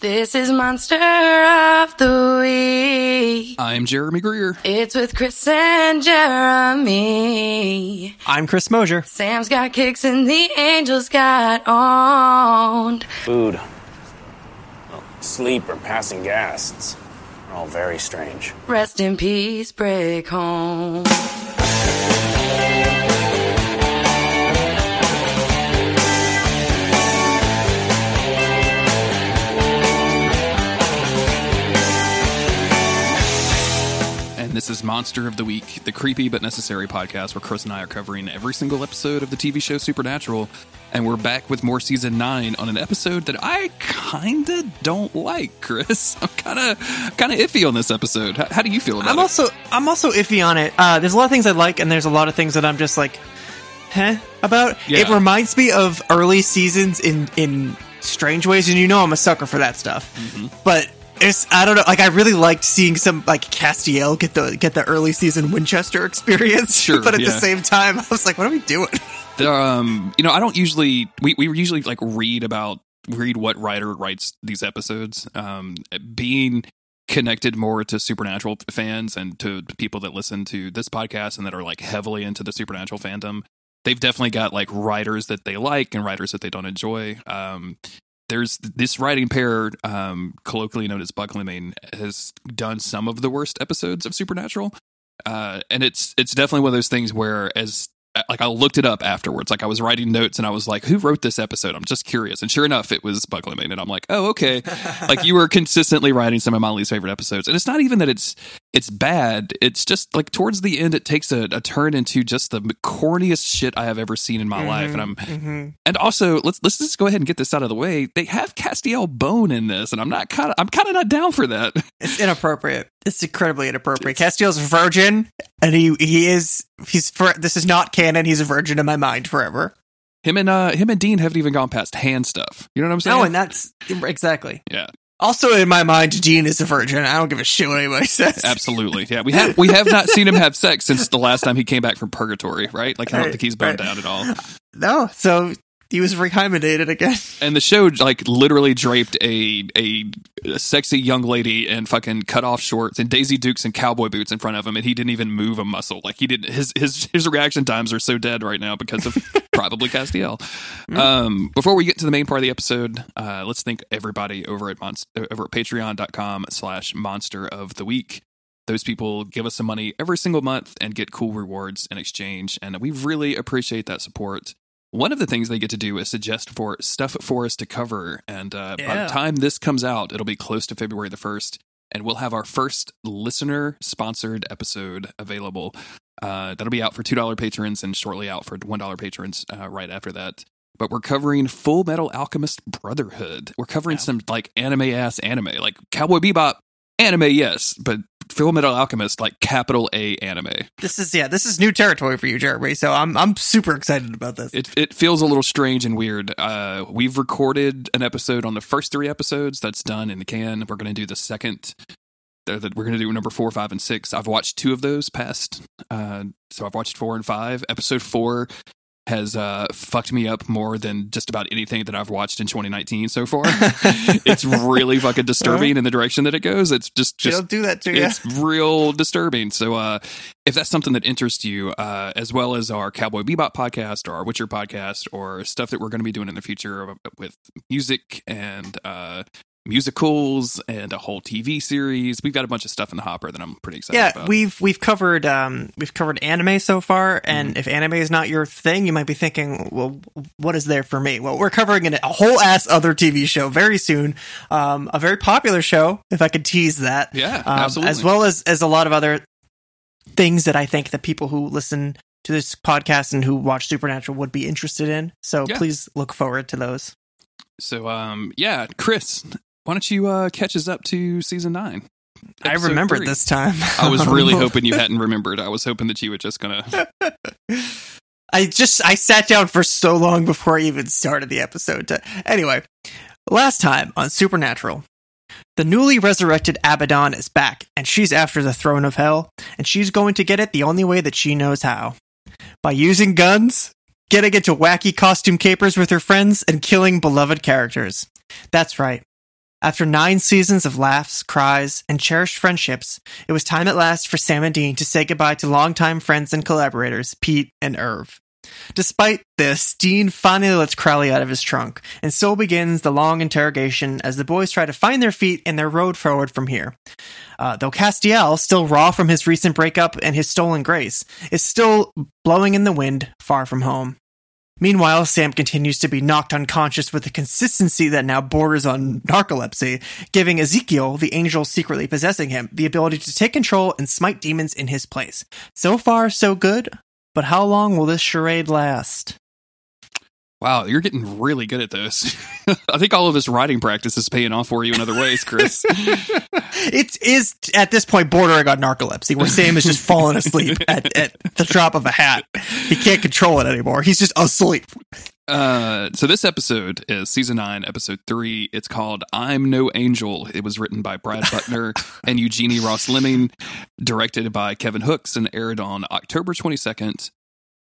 This is Monster of the Week. I'm Jeremy Greer. It's with Chris and Jeremy. I'm Chris Mosier. Sam's got kicks and the angels got owned. Food, well, sleep, or passing gas. It's all very strange. Rest in peace, break home. This is Monster of the Week, the creepy but necessary podcast where Chris and I are covering every single episode of the TV show Supernatural. And we're back with more season nine on an episode that I kinda don't like, Chris. I'm kinda kinda iffy on this episode. How, how do you feel about I'm it? also I'm also iffy on it. Uh, there's a lot of things I like, and there's a lot of things that I'm just like, huh, about. Yeah. It reminds me of early seasons in in strange ways, and you know I'm a sucker for that stuff. Mm-hmm. But it's I don't know. Like I really liked seeing some like Castiel get the get the early season Winchester experience. Sure, but at yeah. the same time, I was like, what are we doing? The, um, you know, I don't usually we we usually like read about read what writer writes these episodes. Um, being connected more to supernatural fans and to people that listen to this podcast and that are like heavily into the supernatural fandom, they've definitely got like writers that they like and writers that they don't enjoy. Um, there's this writing pair, um, colloquially known as Buckleming, has done some of the worst episodes of Supernatural, uh, and it's it's definitely one of those things where as like I looked it up afterwards, like I was writing notes and I was like, "Who wrote this episode?" I'm just curious, and sure enough, it was Buckleming, and I'm like, "Oh, okay." like you were consistently writing some of my least favorite episodes, and it's not even that it's it's bad. It's just like towards the end, it takes a, a turn into just the corniest shit I have ever seen in my life, and I'm Mm-hmm. and also, let's let's just go ahead and get this out of the way. They have Castiel Bone in this, and I'm not kind of I'm kind of not down for that. It's inappropriate. It's incredibly inappropriate. Castiel's a virgin, and he he is he's for this is not canon. He's a virgin in my mind forever. Him and uh him and Dean haven't even gone past hand stuff. You know what I'm saying? No, and that's exactly. yeah, Also, in my mind, Dean is a virgin. I don't give a shit what anybody says. absolutely. Yeah, we have we have not seen him have sex since the last time he came back from purgatory, right? Like I don't Right, think he's boned right. down at all. No, so he was rehymenated again. And the show like literally draped a, a a sexy young lady in fucking cut off shorts and Daisy Dukes and cowboy boots in front of him, and he didn't even move a muscle. Like he didn't. His his his reaction times are so dead right now because of probably Castiel. Um, before we get to the main part of the episode, uh, let's thank everybody over at Monst- over at Patreon.com slash Monster of the Week. Those people give us some money every single month and get cool rewards in exchange, and we really appreciate that support. One of the things they get to do is suggest for stuff for us to cover, and uh, by the time this comes out, it'll be close to February the first, and we'll have our first listener sponsored episode available. Uh, that'll be out for two dollar patrons and shortly out for one dollar patrons uh, right after that. But we're covering Full Metal Alchemist Brotherhood. We're covering Yeah. some like anime ass anime, like Cowboy Bebop anime, yes, but Full Metal Alchemist like capital A anime. This is yeah, this is new territory for you, Jeremy. So I'm I'm super excited about this. It it feels a little strange and weird. Uh, we've recorded an episode on the first three episodes. That's done in the can. We're going to do the second. The, we're going to do number four, five, and six. I've watched two of those past. Uh, so I've watched four and five. Episode four has uh, fucked me up more than just about anything that I've watched in 2019 so far. it's really fucking disturbing in the direction that it goes. It's just just don't do that to you. it's real disturbing. So, uh, if that's something that interests you, uh, as well as our Cowboy Bebop podcast or our Witcher podcast or stuff that we're going to be doing in the future with music and uh, musicals and a whole TV series, we've got a bunch of stuff in the hopper that I'm pretty excited Yeah, about. we've we've covered um we've covered anime so far, and Mm-hmm. if anime is not your thing, you might be thinking, well, what is there for me? Well, we're covering an, a whole ass other TV show very soon, um, a very popular show, if I could tease that, yeah, um, absolutely. as well as as a lot of other things that I think that people who listen to this podcast and who watch Supernatural would be interested in. So Yeah. please look forward to those. So, um, yeah, Chris, why don't you uh, catch us up to season nine? I remembered three. this time. I was really hoping you hadn't remembered. I was hoping that you were just gonna. I just I sat down for so long before I even started the episode. To anyway, last time on Supernatural, the newly resurrected Abaddon is back, and she's after the throne of hell, and she's going to get it the only way that she knows how, by using guns, getting into wacky costume capers with her friends, and killing beloved characters. That's right. After nine seasons of laughs, cries, and cherished friendships, it was time at last for Sam and Dean to say goodbye to longtime friends and collaborators, Pete and Irv. Despite this, Dean finally lets Crowley out of his trunk, and so begins the long interrogation as the boys try to find their feet and their road forward from here. Uh, though Castiel, still raw from his recent breakup and his stolen grace, is still blowing in the wind far from home. Meanwhile, Sam continues to be knocked unconscious with a consistency that now borders on narcolepsy, giving Ezekiel, the angel secretly possessing him, the ability to take control and smite demons in his place. So far, so good, but how long will this charade last? Wow, you're getting really good at this. I think all of this writing practice is paying off for you in other ways, Chris. it is at this point bordering on narcolepsy, where Sam is just falling asleep at, at the drop of a hat. He can't control it anymore. He's just asleep. Uh, so this episode is season nine, episode three. It's called "I'm No Angel." It was written by Brad Buckner and Eugenie Ross Leming, directed by Kevin Hooks, and aired on October twenty second,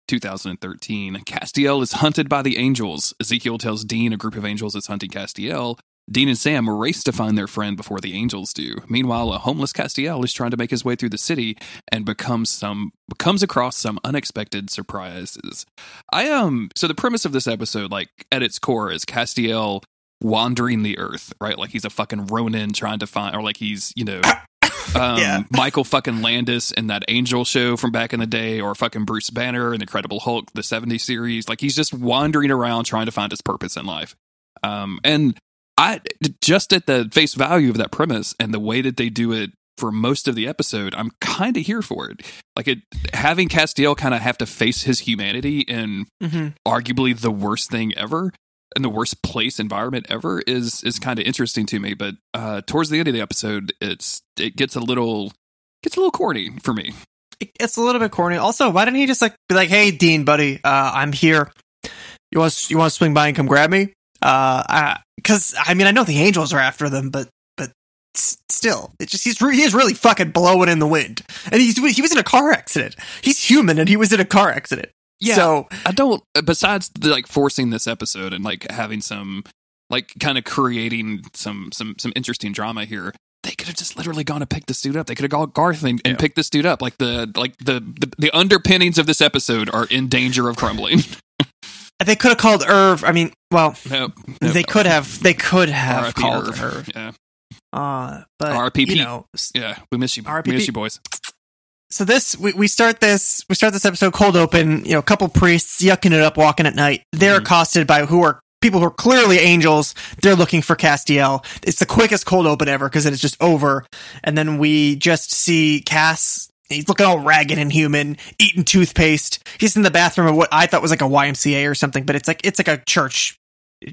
2013. Castiel is hunted by the angels. Ezekiel tells Dean a group of angels is hunting Castiel. Dean and Sam race to find their friend before the angels do. Meanwhile, a homeless Castiel is trying to make his way through the city and becomes some comes across some unexpected surprises. I um so the premise of this episode, like at its core, is Castiel wandering the earth, right? Like he's a fucking Ronin trying to find, or like he's you know um, Yeah. Michael fucking Landis in that Angel show from back in the day, or fucking Bruce Banner in the Incredible Hulk, the 70s series. Like he's just wandering around trying to find his purpose in life. Um, and I just at the face value of that premise and the way that they do it for most of the episode, I'm kind of here for it. Like it having Castiel kind of have to face his humanity in Mm-hmm. arguably the worst thing ever and the worst place environment ever is is kind of interesting to me. But uh, towards the end of the episode, it's it gets a little gets a little corny for me. It's a little bit corny. Also, why didn't he just like be like, "Hey, Dean, buddy, uh, I'm here. You want you want to swing by and come grab me?" Uh, because I mean, I know the angels are after them, but but still, it's just he's re- he is really fucking blowing in the wind, and he's he was in a car accident. He's human, and he was in a car accident. Yeah. So I don't. Besides the, like forcing this episode and like having some like kind of creating some some some interesting drama here. They could have just literally gone and picked this dude up. They could have called Garth and, and Yeah. picked this dude up. Like the like the, the the underpinnings of this episode are in danger of crumbling. they could have called Irv. I mean, well, nope. they could have they could have RIP called Irv. Irv. Yeah, Uh, but RIP you know, yeah. We miss you. RIP. We miss you, boys. So this we, we start this we start this episode cold open you know a couple priests yucking it up walking at night. They're Mhm. accosted by who are people who are clearly angels. They're looking for castiel. It's the quickest cold open ever because it's just over. And then we just see cass he's looking all ragged and human eating toothpaste. He's in the bathroom of what i thought was like a ymca or something but it's like it's like a church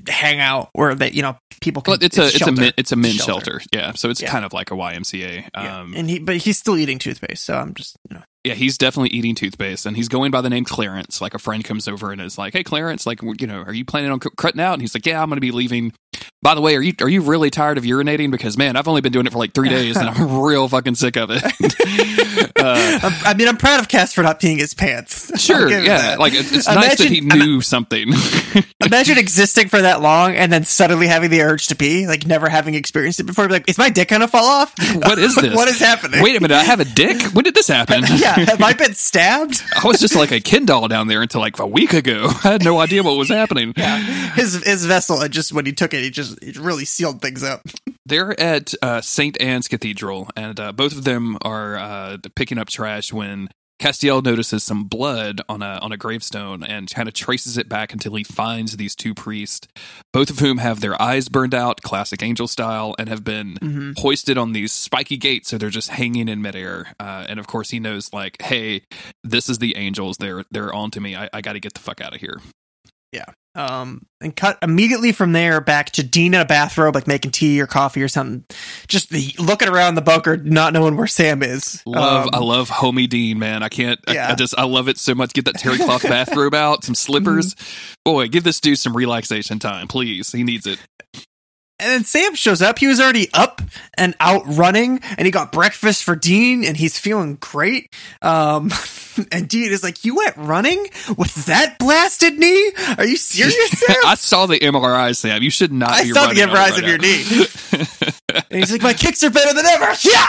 hangout where they you know people can Well, it's a it's a min, it's a men's Shelter. shelter. Yeah, so it's Yeah. kind of like a YMCA. Yeah. Um, and he but he's still eating toothpaste so i'm just you know yeah, he's definitely eating toothpaste, and he's going by the name Clarence. Like a friend comes over and is like, "Hey, Clarence, like, you know, are you planning on cutting out?" And he's like, "Yeah, I'm going to be leaving." By the way, are you are you really tired of urinating? Because man, I've only been doing it for like three days, and I'm real fucking sick of it. uh, I'm- mean, I'm proud of Cass for not peeing his pants. Sure, yeah, like it's, it's nice that he Imagine- knew something. Imagine existing for that long and then suddenly having the urge to pee, like never having experienced it before. Be like, is my dick gonna fall off? what is this? what is happening? Wait a minute, I have a dick. When did this happen? yeah, have I been stabbed? I was just like a Ken doll down there until like a week ago. I had no idea what was happening. Yeah, His his vessel, just when he took it, he just it really sealed things up. They're at uh, St. Anne's Cathedral, and uh, both of them are uh, picking up trash when Castiel notices some blood on a on a gravestone and kind of traces it back until he finds these two priests, both of whom have their eyes burned out, classic angel style, and have been Mhm. hoisted on these spiky gates, so they're just hanging in midair. Uh, and of course, he knows like, hey, this is the angels. They're they're on to me. I, I got to get the fuck out of here. Um, and cut immediately from there back to Dean in a bathrobe, like making tea or coffee or something. Just the, looking around the bunker, not knowing where Sam is. Love, Um, I love Homie Dean, man. I can't, I, Yeah. I just, I love it so much. Get that terry cloth bathrobe out, some slippers. Mm-hmm. Boy, give this dude some relaxation time, please. He needs it. And then Sam shows up. He was already up and out running, and he got breakfast for Dean, and he's feeling great. Um, and Dean is like, "You went running with that blasted knee? Are you serious, Sam?" I saw the MRI, Sam. You should not. I be saw the running on it MRIs right of your knee. and he's like, "My kicks are better than ever." Yeah.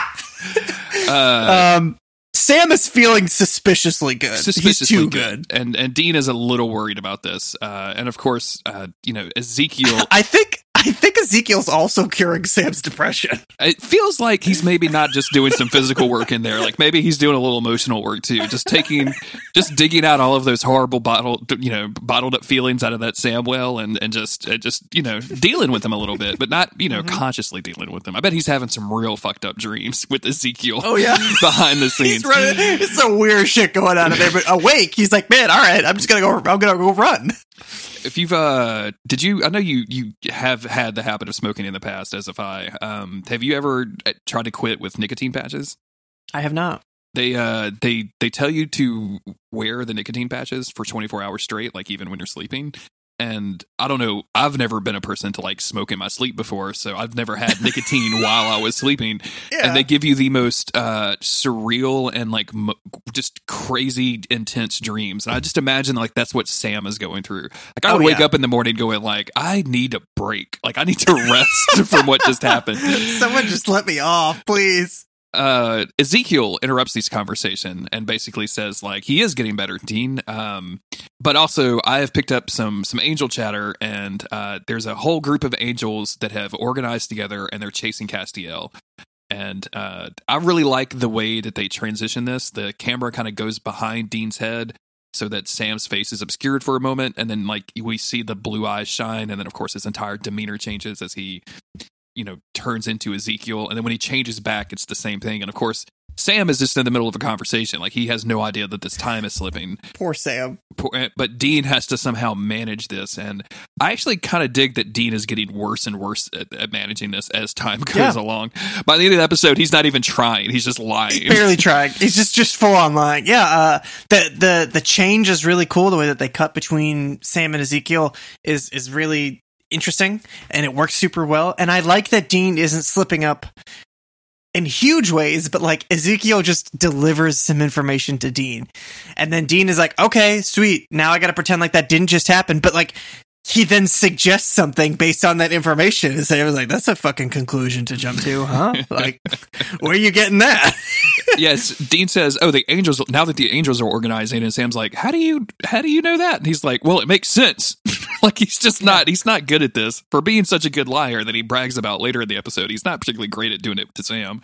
Uh, Um, Sam is feeling suspiciously good. suspiciously he's too good. and and Dean is a little worried about this. Uh, and of course, uh, you know Ezekiel. I think I think Ezekiel's also curing Sam's depression. it feels like he's maybe not just doing some physical work in there. Like maybe he's doing a little emotional work too. Just taking, just digging out all of those horrible bottled, you know, bottled up feelings out of that Sam well, and and just uh, just you know dealing with them a little bit, but not you know Mm-hmm. consciously dealing with them. I bet he's having some real fucked up dreams with Ezekiel. Oh, yeah? behind the scenes. running. It's some weird shit going on in there. But awake, he's like, man, all right, I'm just gonna go. I'm gonna go run. If you've uh did you i know you you have had the habit of smoking in the past as if i um have you ever uh, tried to quit with nicotine patches? I have not. they uh they they tell you to wear the nicotine patches for 24 hours straight like even when you're sleeping and i don't know i've never been a person to like smoke in my sleep before so i've never had nicotine while i was sleeping Yeah. and they give you the most uh surreal and like just crazy intense dreams and i just imagine like that's what sam is going through like i Oh, would wake yeah. up in the morning going like i need a break like i need to rest from what just happened Someone just let me off, please. Uh Ezekiel interrupts this conversation and basically says like he is getting better, Dean. Um but also I have picked up some some angel chatter and uh there's a whole group of angels that have organized together and they're chasing Castiel. And uh I really like the way that they transition this. The camera kind of goes behind Dean's head so that Sam's face is obscured for a moment and then like we see the blue eyes shine and then of course his entire demeanor changes as he you know turns into Ezekiel and then when he changes back it's the same thing and of course Sam is just in the middle of a conversation like he has no idea that this time is slipping Poor Sam. Poor- eh, but Dean has to somehow manage this and I actually kind of dig that Dean is getting worse and worse at, at managing this as time goes Yeah. along by the end of the episode he's not even trying he's just lying Barely trying. He's just just full on lying. Yeah. Uh, the the the change is really cool. The way that they cut between Sam and Ezekiel is is really interesting, and it works super well. And I like that Dean isn't slipping up in huge ways, but like Ezekiel just delivers some information to Dean. And then Dean is like, okay, sweet. Now I got to pretend like that didn't just happen. But like, he then suggests something based on that information. And Sam was like, that's a fucking conclusion to jump to, huh? like, where are you getting that? yes, Dean says, "Oh, the angels. Now that the angels are organizing," and Sam's like, "How do you how do you know that?" And he's like, "Well, it makes sense." like he's just not he's not good at this for being such a good liar that he brags about later in the episode. He's not particularly great at doing it to Sam.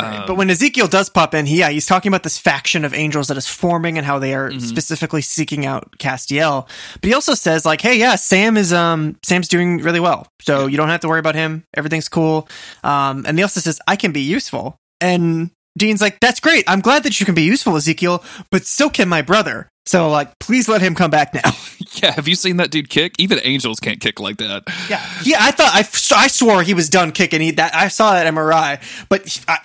Um, but when Ezekiel does pop in, he, yeah, he's talking about this faction of angels that is forming and how they are Mhm. specifically seeking out Castiel. But he also says like, "Hey, yeah, Sam is um Sam's doing really well, so you don't have to worry about him. Everything's cool." Um, and he also says, "I can be useful." And Dean's like, "That's great. I'm glad that you can be useful, Ezekiel, but so can my brother. So like, please let him come back now." yeah, have you seen that dude kick? Even angels can't kick like that. yeah, yeah. I thought I, I swore he was done kicking. He that I saw that MRI, but he, I,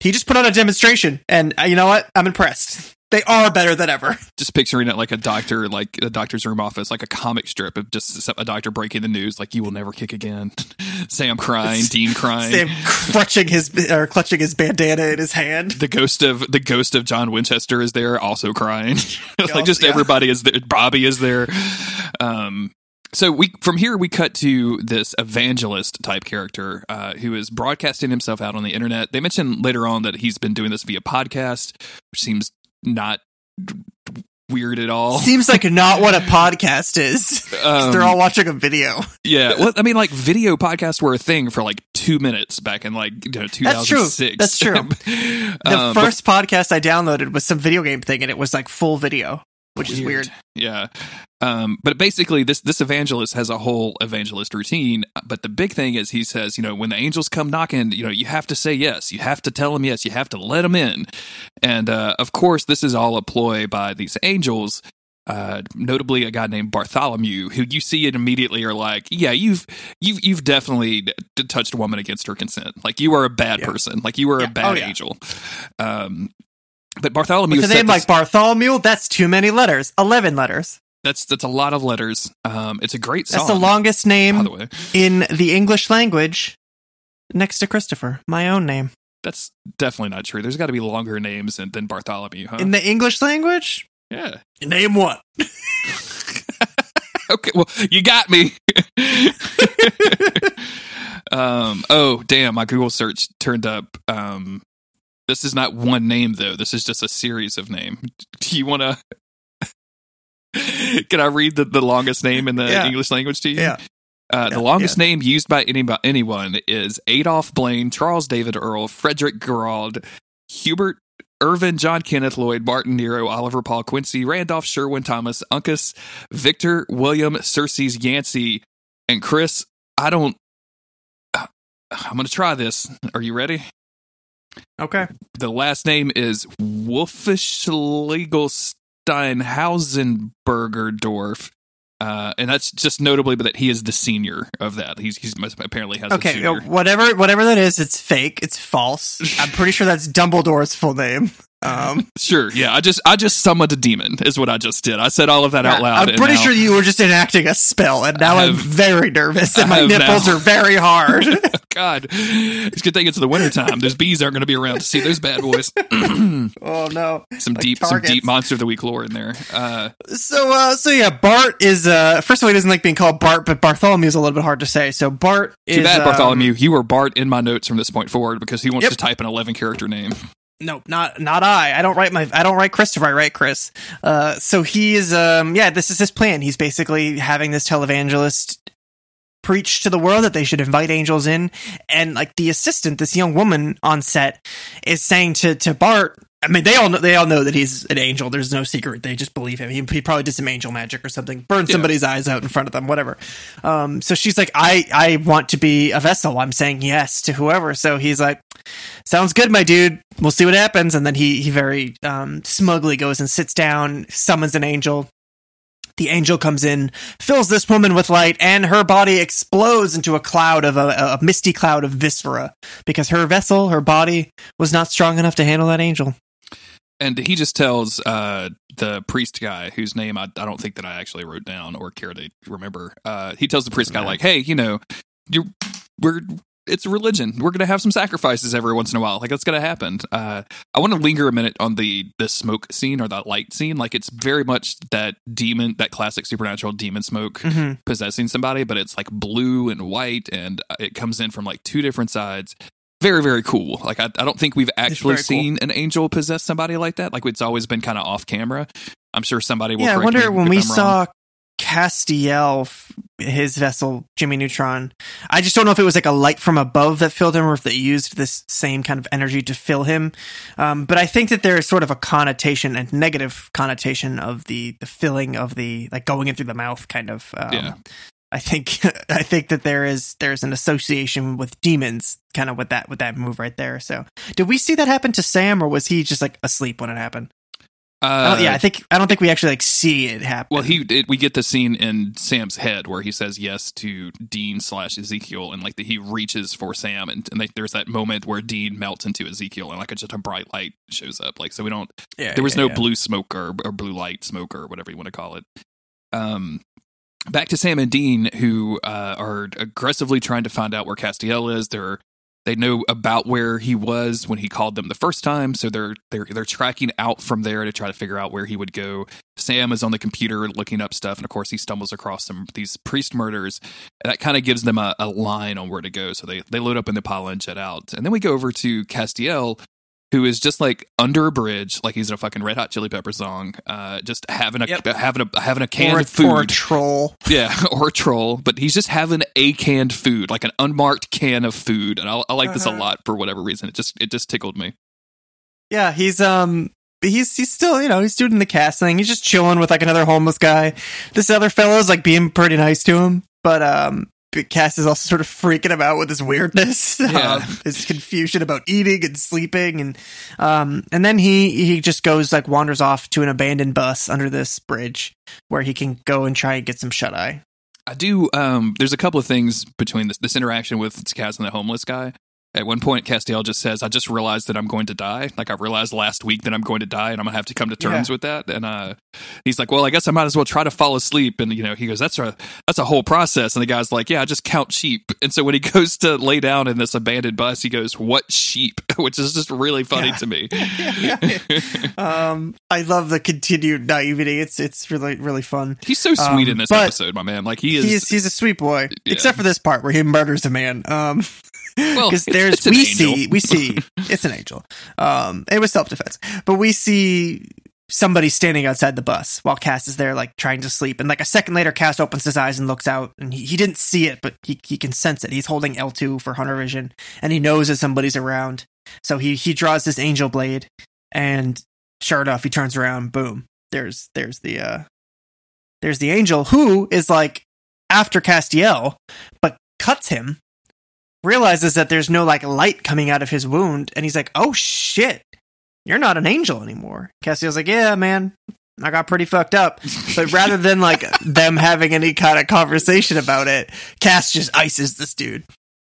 he just put on a demonstration, and uh, you know what? I'm impressed. They are better than ever. Just picturing it like a doctor, like a doctor's room office, like a comic strip of just a doctor breaking the news, like you will never kick again. Sam crying, Dean crying. Sam clutching his or clutching his bandana in his hand. the ghost of the ghost of John Winchester is there, also crying. like just yeah. everybody is there. Bobby is there. Um, so we from here we cut to this evangelist type character uh, who is broadcasting himself out on the internet. They mention later on that he's been doing this via podcast, which seems not weird at all. Seems like not what a podcast is. Um, They're all watching a video. yeah, well, I mean, like video podcasts were a thing for like two minutes back in like you know That's true. 2006. That's true. The Um, first podcast I downloaded was some video game thing, and it was like full video, which is weird. Yeah. Um, but basically this this evangelist has a whole evangelist routine. But the big thing is he says, you know, when the angels come knocking, you know, you have to say yes. You have to tell them yes. You have to let them in. And uh, of course, this is all a ploy by these angels. Uh, notably, a guy named Bartholomew, who you see it immediately are like, yeah, you've you've you've definitely d- touched a woman against her consent. Like you are a bad Yeah. person. Like you are Yeah. a bad Oh, yeah. angel. Um, but Bartholomew With a name like Bartholomew, that's too many letters. Eleven letters. That's that's a lot of letters. Um, it's a great song. That's the longest by name the way. in the English language next to Christopher, my own name. That's definitely not true. There's got to be longer names than, than Bartholomew, huh? In the English language, yeah. name one. okay, well, you got me. um, oh, damn, my Google search turned up. Um, this is not one name though. This is just a series of name. Do you want to? Can I read the, the longest name in the Yeah. English language to you? Yeah. Uh, the Yeah, longest name used by any, by anyone is Adolf Blaine, Charles David Earl, Frederick Gerald, Hubert Irvin, John Kenneth Lloyd, Martin Nero, Oliver Paul Quincy, Randolph Sherwin Thomas, Uncas, Victor William Xerxes Yancey, and Chris. I don't. uh, I'm going to try this. Are you ready? Okay. The last name is Wolfeschlegelsteinhausenbergerdorff. Uh, and that's just notably, but that he is the senior of that. He's he's apparently has Okay. Whatever. Whatever that is, it's fake. It's false. I'm pretty sure that's Dumbledore's full name. Um, Sure, yeah. I just I just summoned a demon is what I just did. I said all of that out loud. I'm pretty now- sure you were just enacting a spell, and now I I'm very nervous, and I my nipples now. are very hard. God, it's a good thing it's the wintertime. Those bees aren't going to be around to see those bad boys. oh no! some Like deep, some deep monster of the week lore in there. Uh, So, uh, so yeah, Bart is uh, first of all, he doesn't like being called Bart, but Bartholomew is a little bit hard to say. So Bart too is bad, um, Bartholomew. You were Bart in my notes from this point forward because he wants Yep. to type an 11 character name. No, not not I. I don't write my I don't write Christopher. I write Chris. Uh, so he is um yeah, this is his plan. He's basically having this televangelist preach to the world that they should invite angels in, and like the assistant, this young woman on set, is saying to to Bart. I mean, they all know, they all know that he's an angel. There's no secret. They just believe him. He, he probably did some angel magic or something, burned Yeah. somebody's eyes out in front of them, whatever. Um, so she's like, I I want to be a vessel. I'm saying yes to whoever. So he's like, sounds good, my dude. We'll see what happens. And then he he very um, smugly goes and sits down, summons an angel. The angel comes in, fills this woman with light, and her body explodes into a cloud of a, a misty cloud of viscera because her vessel, her body, was not strong enough to handle that angel. And he just tells uh, the priest guy, whose name I, I don't think that I actually wrote down or care to remember. Uh, he tells the priest guy, like, "Hey, you know, you we're it's a religion. We're going to have some sacrifices every once in a while. Like that's going to happen." Uh, I want to linger a minute on the the smoke scene or that light scene. Like it's very much that demon, that classic supernatural demon smoke Mm-hmm. possessing somebody, but it's like blue and white, and it comes in from like two different sides. Very, very cool. Like I, I don't think we've actually very cool. seen an angel possess somebody like that. Like it's always been kind of off camera. I'm sure somebody will. Yeah, I wonder when we I'm wrong. saw Castiel, f- his vessel, Jimmy Neutron. I just don't know if it was like a light from above that filled him, or if they used this same kind of energy to fill him. Um, but I think that there is sort of a connotation, and negative connotation of the the filling of the like going in through the mouth, kind of. Um, Yeah. I think I think that there is there's an association with demons, kind of with that with that move right there. So, did we see that happen to Sam, or was he just like asleep when it happened? Uh, don't- yeah, I think I don't think we actually like see it happen. Well, he it, we get the scene in Sam's head where he says yes to Dean slash Ezekiel, and like the, he reaches for Sam, and, and like, there's that moment where Dean melts into Ezekiel, and like just a bright light shows up. Like so, we don't. Yeah, there was yeah, no yeah. blue smoke or, or blue light smoke or whatever you want to call it. Um, back to Sam and Dean, who uh, are aggressively trying to find out where Castiel is. They're they know about where he was when he called them the first time, so they're they're they're tracking out from there to try to figure out where he would go. Sam is on the computer looking up stuff, and of course he stumbles across some these priest murders. That kind of gives them a, a line on where to go. So they they load up in the Impala and jet out, and then we go over to Castiel, who is just like under a bridge, like he's in a fucking Red Hot Chili Pepper song, uh, just having a Yep. having a having a can or, of food. or a troll. Yeah, or a troll, but he's just having a canned food, like an unmarked can of food, and I, I like this a Uh-huh. lot for whatever reason. It just it just tickled me. Yeah, he's um he's he's still you know he's doing the cast thing. He's just chilling with like another homeless guy. This other fellow's like being pretty nice to him, but um. Cass is also sort of freaking him out with his weirdness, Yeah. um, his confusion about eating and sleeping, and um, and then he he just goes like wanders off to an abandoned bus under this bridge where he can go and try and get some shut eye. I do. Um, there's a couple of things between this this interaction with Cass and the homeless guy. At one point, Castiel just says, "I just realized that I'm going to die. Like I realized last week that I'm going to die, and I'm gonna have to come to terms Yeah. with that." And uh, he's like, "Well, I guess I might as well try to fall asleep." And you know, he goes, "That's a that's a whole process." And the guy's like, "Yeah, I just count sheep." And so when he goes to lay down in this abandoned bus, he goes, "What sheep?" Which is just really funny Yeah. to me. um, I love the continued naivety. It's it's really really fun. He's so sweet Um, in this episode, my man. Like he is. He's he's a sweet boy, except for this part where he murders a man. Um, Well, because there's we angel. see we see it's an angel. Um, it was self defense, but we see somebody standing outside the bus while Cass is there, like trying to sleep. And like a second later, Cass opens his eyes and looks out, and he, he didn't see it, but he he can sense it. He's holding L two for hunter vision, and he knows that somebody's around. So he he draws this angel blade, and sure enough, he turns around. Boom! There's there's the uh there's the angel who is like after Castiel, but cuts him. Realizes that there's no like light coming out of his wound, and he's like, "Oh shit, you're not an angel anymore." Castiel's like, "Yeah, man, I got pretty fucked up." But rather than like them having any kind of conversation about it, Cass just ices this dude.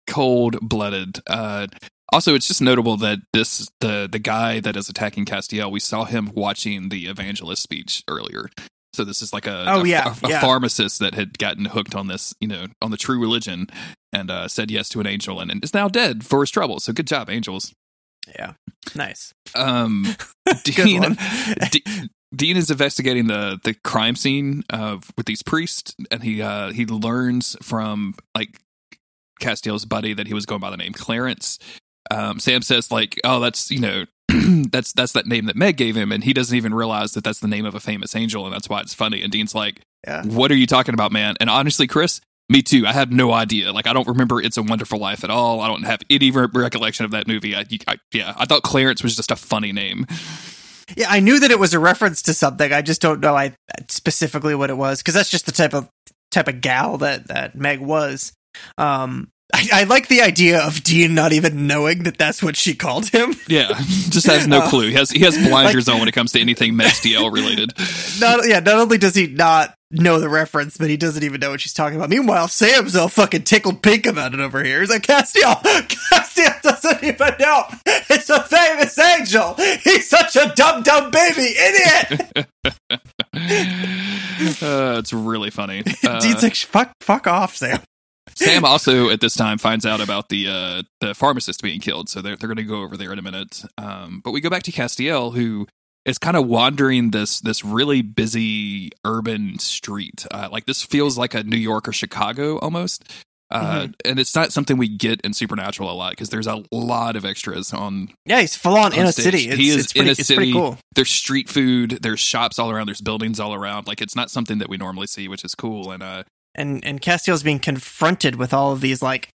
cold blooded. Uh, also, it's just notable that this the the guy that is attacking Castiel. We saw him watching the evangelist speech earlier. So this is like a Oh, a- yeah, a, a yeah. pharmacist that had gotten hooked on this, you know, on the true religion, and uh, said yes to an angel, and, and is now dead for his trouble. So good job, angels. Yeah, nice. Um, Dean. D- Dean is investigating the the crime scene of with these priests, and he uh, he learns from like Castiel's buddy that he was going by the name Clarence. Um, Sam says like, "Oh, that's you know." that's that's that name that Meg gave him, and he doesn't even realize that that's the name of a famous angel, and that's why it's funny. And Dean's like, Yeah. "What are you talking about, man?" And honestly, Chris, me too. I had no idea. Like, I don't remember "It's a Wonderful Life" at all. I don't have any re- recollection of that movie. I, I, yeah, I thought Clarence was just a funny name. Yeah, I knew that it was a reference to something. I just don't know I specifically what it was because that's just the type of type of gal that that Meg was. Um, I, I like the idea of Dean not even knowing that that's what she called him. Yeah, just has no Uh, clue. He has he has blinders on when it comes to anything Meg related. Not yeah, not only does he not know the reference, but he doesn't even know what she's talking about. Meanwhile, Sam's all fucking tickled pink about it over here. He's like, Castiel, Castiel doesn't even know. It's a famous angel. He's such a dumb, dumb baby idiot. Uh, it's really funny. Uh, Dean's like, fuck, fuck off, Sam. Sam also at this time finds out about the uh, the pharmacist being killed, so they're they're going to go over there in a minute. Um, but we go back to Castiel, who is kind of wandering this this really busy urban street. Uh, like this feels like a New York or Chicago almost. Uh, And it's not something we get in Supernatural a lot because there's a lot of extras on Yeah, he's full on, in on a city. It's, he is it's pretty, in a it's city. pretty cool. There's street food. There's shops all around. There's buildings all around. Like it's not something that we normally see, which is cool. And uh, And and Castiel's being confronted with all of these like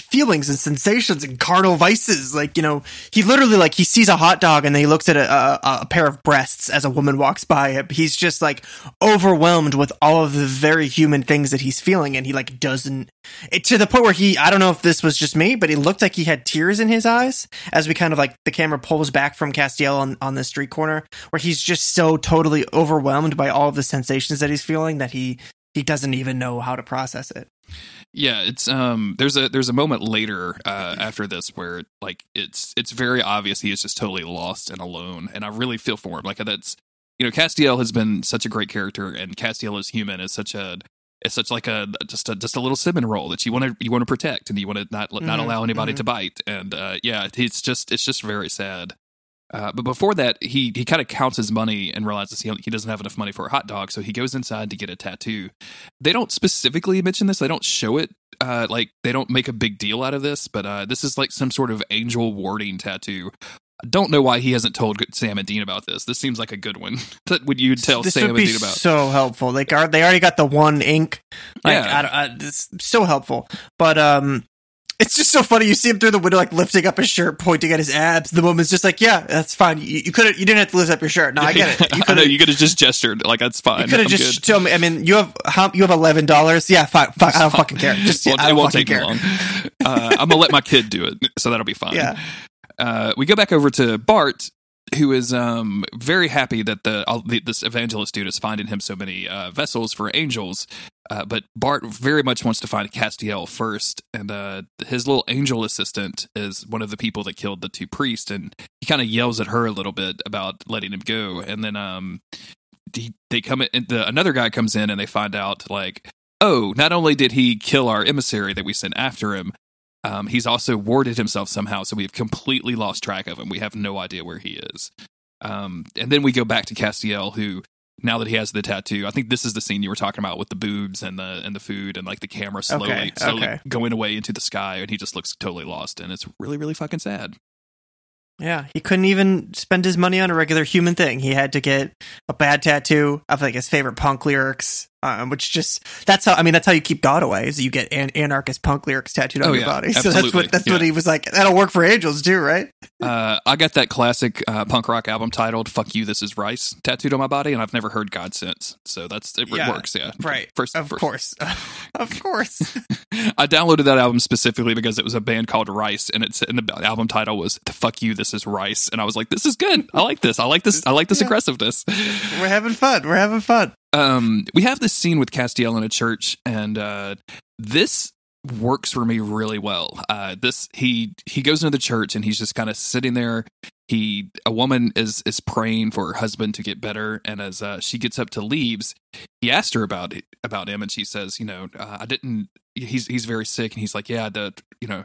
feelings and sensations and carnal vices. Like you know, he literally like he sees a hot dog and then he looks at a, a, a pair of breasts as a woman walks by. He's just like overwhelmed with all of the very human things that he's feeling, and he like doesn't. It, to the point where he, I don't know if this was just me, but it looked like he had tears in his eyes as we kind of like the camera pulls back from Castiel on, on the street corner, where he's just so totally overwhelmed by all of the sensations that he's feeling that he he doesn't even know how to process it. Yeah, it's um there's a there's a moment later uh after this where like it's it's very obvious he is just totally lost and alone and I really feel for him. Like that's you know, Castiel has been such a great character and Castiel is human is such a it's such like a just a just a little cinnamon roll that you want to you want to protect and you want to not not Mhm, allow anybody mhm. to bite and uh yeah it's just it's just very sad uh, but before that, he he kind of counts his money and realizes he he doesn't have enough money for a hot dog, so he goes inside to get a tattoo. They don't specifically mention this; they don't show it. Uh, like they don't make a big deal out of this, but uh, this is like some sort of angel warding tattoo. I don't know why he hasn't told Sam and Dean about this. This seems like a good one. that would you tell this Sam would and Dean about? so helpful. Like, are they already got the one ink? Like, Yeah. I, I, it's so helpful. But um, it's just so funny. You see him through the window, like lifting up his shirt, pointing at his abs. The woman's just like, "Yeah, that's fine. You, you could have, you didn't have to lift up your shirt. No, I get it. You could have, you could have just gestured like that's fine. you could have just told me. I mean, you have how you have eleven dollars. Yeah, fine. Fuck, I don't fucking care. Just Well, I it don't won't fucking take care. long. Uh, I'm gonna let my kid do it, so that'll be fine. Yeah. Uh, we go back over to Bart, who is um, very happy that the, all, the this evangelist dude is finding him so many uh, vessels for angels. Uh, but Bart very much wants to find Castiel first, and uh, his little angel assistant is one of the people that killed the two priests, and he kind of yells at her a little bit about letting him go, and then um, he, they come in, the another guy comes in, and they find out like, oh, not only did he kill our emissary that we sent after him, um, he's also warded himself somehow, so we've completely lost track of him. We have no idea where he is. Um, and then we go back to Castiel, who now that he has the tattoo, I think this is the scene you were talking about with the boobs and the and the food and like the camera slowly Okay, slowly okay. going away into the sky, and he just looks totally lost, and it's really really fucking sad. Yeah, he couldn't even spend his money on a regular human thing. He had to get a bad tattoo of like his favorite punk lyrics, um, which just that's how I mean that's how you keep God away is you get an- anarchist punk lyrics tattooed on Oh, your yeah, body. So that's what that's what he was like. That'll work for angels too, right? Uh, I got that classic uh, punk rock album titled "Fuck You, This Is Rice" tattooed on my body, and I've never heard God since. So that's it, Yeah, works. Yeah, Right. First, Of first- course, of course. I downloaded that album specifically because it was a band called Rice, and it's and the album title was "The Fuck You, This Is Rice," and I was like, "This is good. I like this. I like this. I like this Yeah. aggressiveness." We're having fun. We're having fun. Um, we have this scene with Castiel in a church, and uh, this works for me really well. Uh, this he he goes into the church and he's just kind of sitting there. He a woman is is praying for her husband to get better, and as uh, she gets up to leaves, he asked her about it, about him, and she says, you know, uh, I didn't. He's he's very sick, and he's like, yeah, the you know.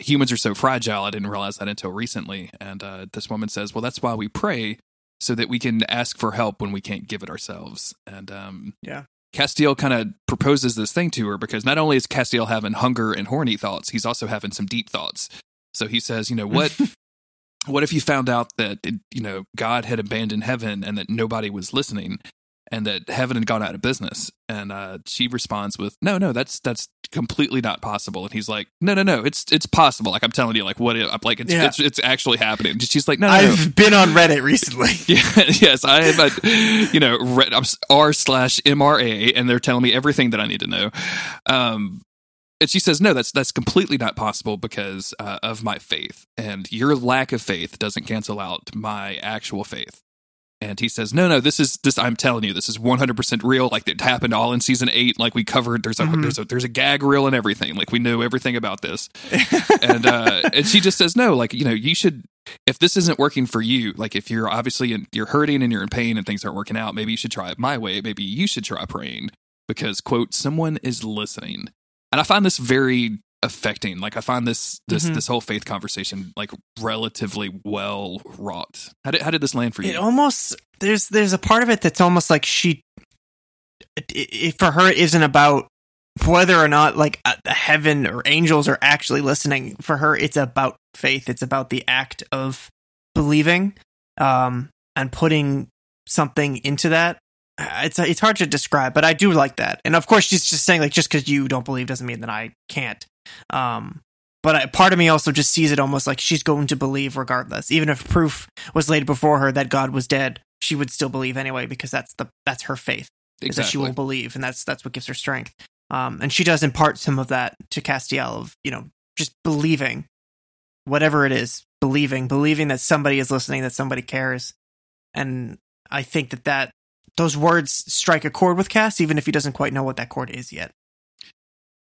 Humans are so fragile. I didn't realize that until recently. And uh, this woman says, "Well, that's why we pray, so that we can ask for help when we can't give it ourselves." And um, Yeah. Castiel kind of proposes this thing to her because not only is Castiel having hunger and horny thoughts, he's also having some deep thoughts. So he says, you know, what what if you found out that you know God had abandoned heaven and that nobody was listening and that heaven had gone out of business? And uh, she responds with, "No, no, that's that's completely not possible." And he's like, "No, no, no, it's it's possible. Like I'm telling you, like what? If, like it's Yeah. it's, it's actually happening." She's like, "No, no, no." I've been on Reddit recently. Yeah, yes, I am a, you know, I'm r slash MRA, and they're telling me everything that I need to know. Um, and she says, no, that's that's completely not possible because uh, of my faith, and your lack of faith doesn't cancel out my actual faith. And he says, no, no, this is this. I'm telling you, this is 100 percent real. Like it happened all in season eight. Like we covered. There's a Mhm. there's a there's a gag reel and everything. Like we know everything about this and uh and she just says no like you know you should if this isn't working for you like if you're obviously in, you're hurting and you're in pain and things aren't working out maybe you should try it my way maybe you should try praying because quote someone is listening and i find this very affecting like i find this this Mhm. this whole faith conversation like relatively well wrought how did, how did this land for you It almost there's there's a part of it that's almost like she, it, it, for her, it isn't about whether or not like uh, heaven or angels are actually listening. For her, it's about faith. It's about the act of believing, um, and putting something into that. It's it's hard to describe, but I do like that. And of course, she's just saying like just because you don't believe doesn't mean that I can't. Um, but I, part of me also just sees it almost like she's going to believe regardless, even if proof was laid before her that God was dead, she would still believe anyway because that's the that's her faith is that she will believe, and that's that's what gives her strength. Um, and she does impart some of that to Castiel of you know just believing, whatever it is, believing, believing that somebody is listening, that somebody cares, and I think that that those words strike a chord with Cass, even if he doesn't quite know what that chord is yet.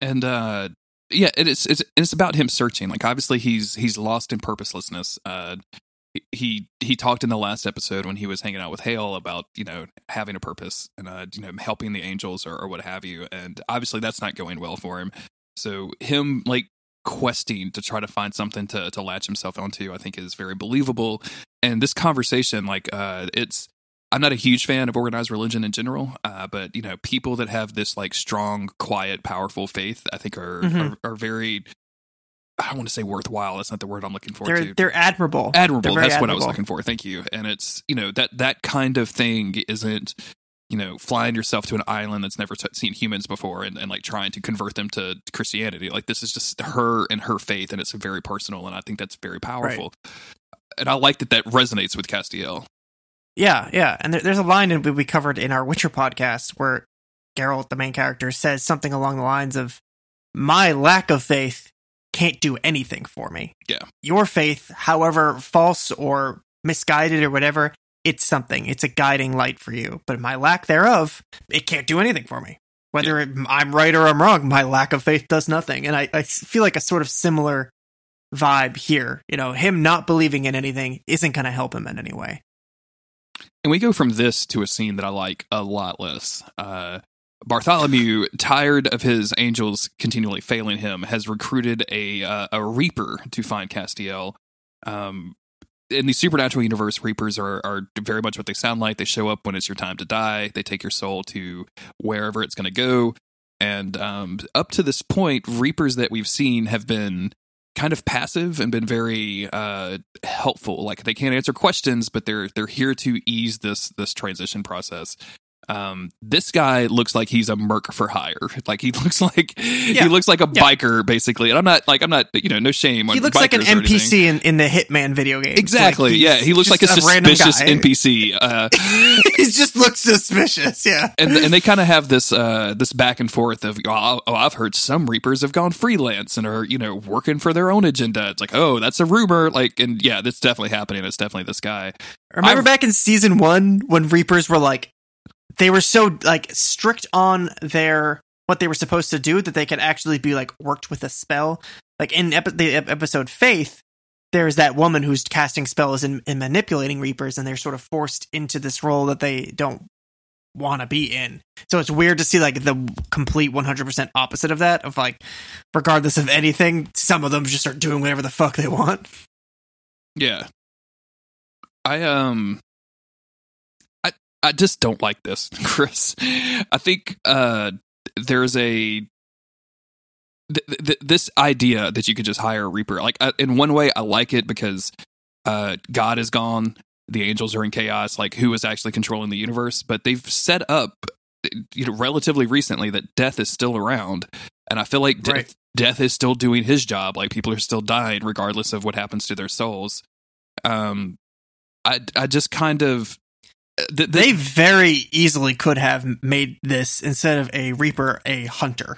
and uh yeah it is it's, it's about him searching. Like obviously he's he's lost in purposelessness. Uh he he talked in the last episode when he was hanging out with Hael about you know having a purpose and uh you know helping the angels or, or what have you. And obviously that's not going well for him. So him like questing to try to find something to to latch himself onto I think is very believable. And this conversation like uh it's I'm not a huge fan of organized religion in general, uh, but you know, people that have this like strong, quiet, powerful faith, I think are Mhm. are, are very. I don't want to say worthwhile. That's not the word I'm looking for. They're they're admirable. admirable. They're That's what I was looking for. Thank you. And it's you know that that kind of thing isn't you know flying yourself to an island that's never seen humans before and, and like trying to convert them to Christianity. Like this is just her and her faith, and it's very personal. And I think that's very powerful. And I like that that resonates with Castiel. Yeah, yeah. And there, there's a line in, we covered in our Witcher podcast where Geralt, the main character, says something along the lines of, My lack of faith can't do anything for me. Yeah. Your faith, however false or misguided or whatever, it's something. It's a guiding light for you. But my lack thereof, it can't do anything for me. Whether it, I'm right or I'm wrong, my lack of faith does nothing. And I, I feel like a sort of similar vibe here. You know, him not believing in anything isn't going to help him in any way. And we go from this to a scene that I like a lot less. Uh, Bartholomew, tired of his angels continually failing him, has recruited a uh, a reaper to find Castiel. Um, in the supernatural universe, reapers are are very much what they sound like. They show up when it's your time to die. They take your soul to wherever it's going to go. And um, up to this point, reapers that we've seen have been kind of passive and been very uh, helpful. Like they can't answer questions, but they're they're here to ease this this transition process. Um, this guy looks like he's a merc for hire. Like he looks like Yeah. he looks like a Yeah. biker basically. And I'm not like I'm not you know no shame. He looks like an bikers or anything. NPC in, in the Hitman video game. Exactly. Like, yeah, he looks like a random suspicious guy. NPC. Uh, he just looks suspicious. Yeah. and and they kind of have this uh this back and forth of oh, oh I've heard some reapers have gone freelance and are you know working for their own agenda. It's like oh that's a rumor. Like and yeah, that's definitely happening. It's definitely this guy. Remember I've- back in season one when Reapers were like, they were so like strict on their what they were supposed to do that they could actually be like worked with a spell. Like in epi- the episode Faith, there's that woman who's casting spells and, and manipulating Reapers, and they're sort of forced into this role that they don't want to be in. So it's weird to see like the complete 100% opposite of that. Of like, regardless of anything, some of them just are doing whatever the fuck they want. Yeah. I um I just don't like this, Chris. I think uh there's a th- th- this idea that you could just hire a reaper. Like I, in one way I like it because uh God is gone, the angels are in chaos, like who is actually controlling the universe, but they've set up you know relatively recently that death is still around and I feel like death, Right. death is still doing his job like people are still dying regardless of what happens to their souls um i i just kind of th- th- they very easily could have made this instead of a reaper a hunter.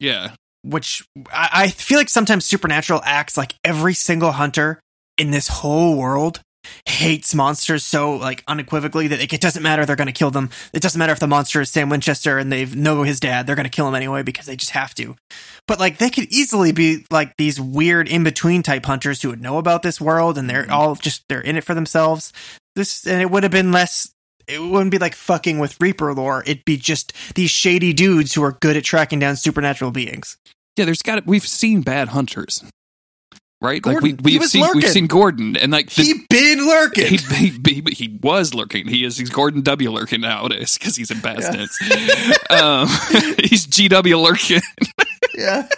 Yeah. Which I, I feel like sometimes supernatural acts like every single hunter in this whole world hates monsters so like unequivocally that it doesn't matter they're going to kill them. It doesn't matter if the monster is sam winchester and they know his dad they're going to kill him anyway because they just have to. But like they could easily be like these weird in-between type hunters who would know about this world and they're mm-hmm. all just they're in it for themselves. This and it would have been less it wouldn't be like fucking with reaper lore it'd be just these shady dudes who are good at tracking down supernatural beings yeah there's got we've seen bad hunters right like we, we've seen we've seen gordon and like the, he been lurking he, he, he, he was lurking. He is he's Gordon W lurking nowadays because he's in past Yeah. um, he's GW lurking. yeah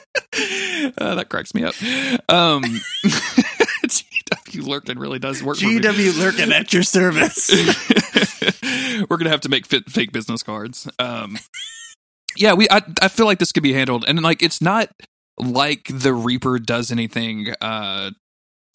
uh, that cracks me up. Um, GW lurking really does work. gw lurking at your service We're gonna have to make fit, fake business cards. Um, yeah, we. I, I feel like this could be handled, and like it's not like the Reaper does anything. Uh,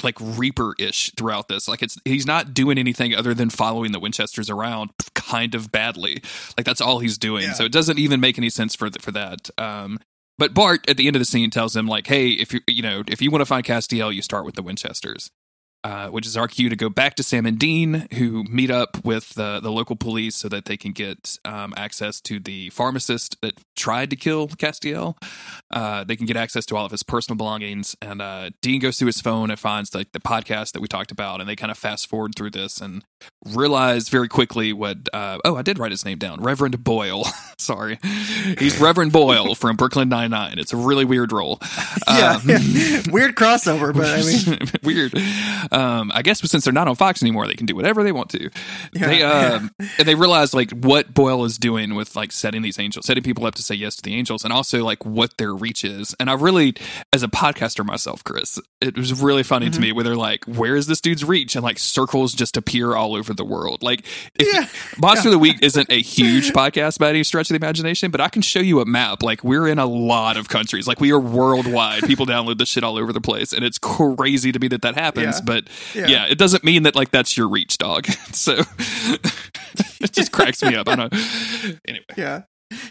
like Reaper ish throughout this. Like it's he's not doing anything other than following the Winchesters around kind of badly. Like that's all he's doing. Yeah. So it doesn't even make any sense for th- for that. Um but Bart at the end of the scene tells him like, "Hey, if you you know, if you want to find Castiel, you start with the Winchesters." Uh, which is our cue to go back to Sam and Dean, who meet up with the, the local police so that they can get um, access to the pharmacist that tried to kill Castiel. Uh, they can get access to all of his personal belongings. And uh, Dean goes through his phone and finds like the podcast that we talked about, and they kind of fast forward through this and realize very quickly what. Uh, oh, I did write his name down, Reverend Boyle. Sorry, he's Reverend Boyle from Brooklyn Nine Nine. It's a really weird role. yeah, Um, yeah. weird crossover but i mean weird. Um, I guess since they're not on Fox anymore, they can do whatever they want to. Yeah, they um, and they realize like what Boyle is doing with like setting these angels, setting people up to say yes to the angels, and also like what their reach is. And I really, as a podcaster myself, Chris, it was really funny Mm-hmm. to me where they're like, "Where is this dude's reach?" And like circles just appear all over the world. Like, if Yeah. Monster of the Week isn't a huge podcast by any stretch of the imagination, but I can show you a map. Like, we're in a lot of countries. Like, we are worldwide. People download this shit all over the place, and it's crazy to me that that happens. Yeah. But Yeah. yeah. it doesn't mean that like that's your reach, dog. so it just cracks me up. I don't know. Anyway, yeah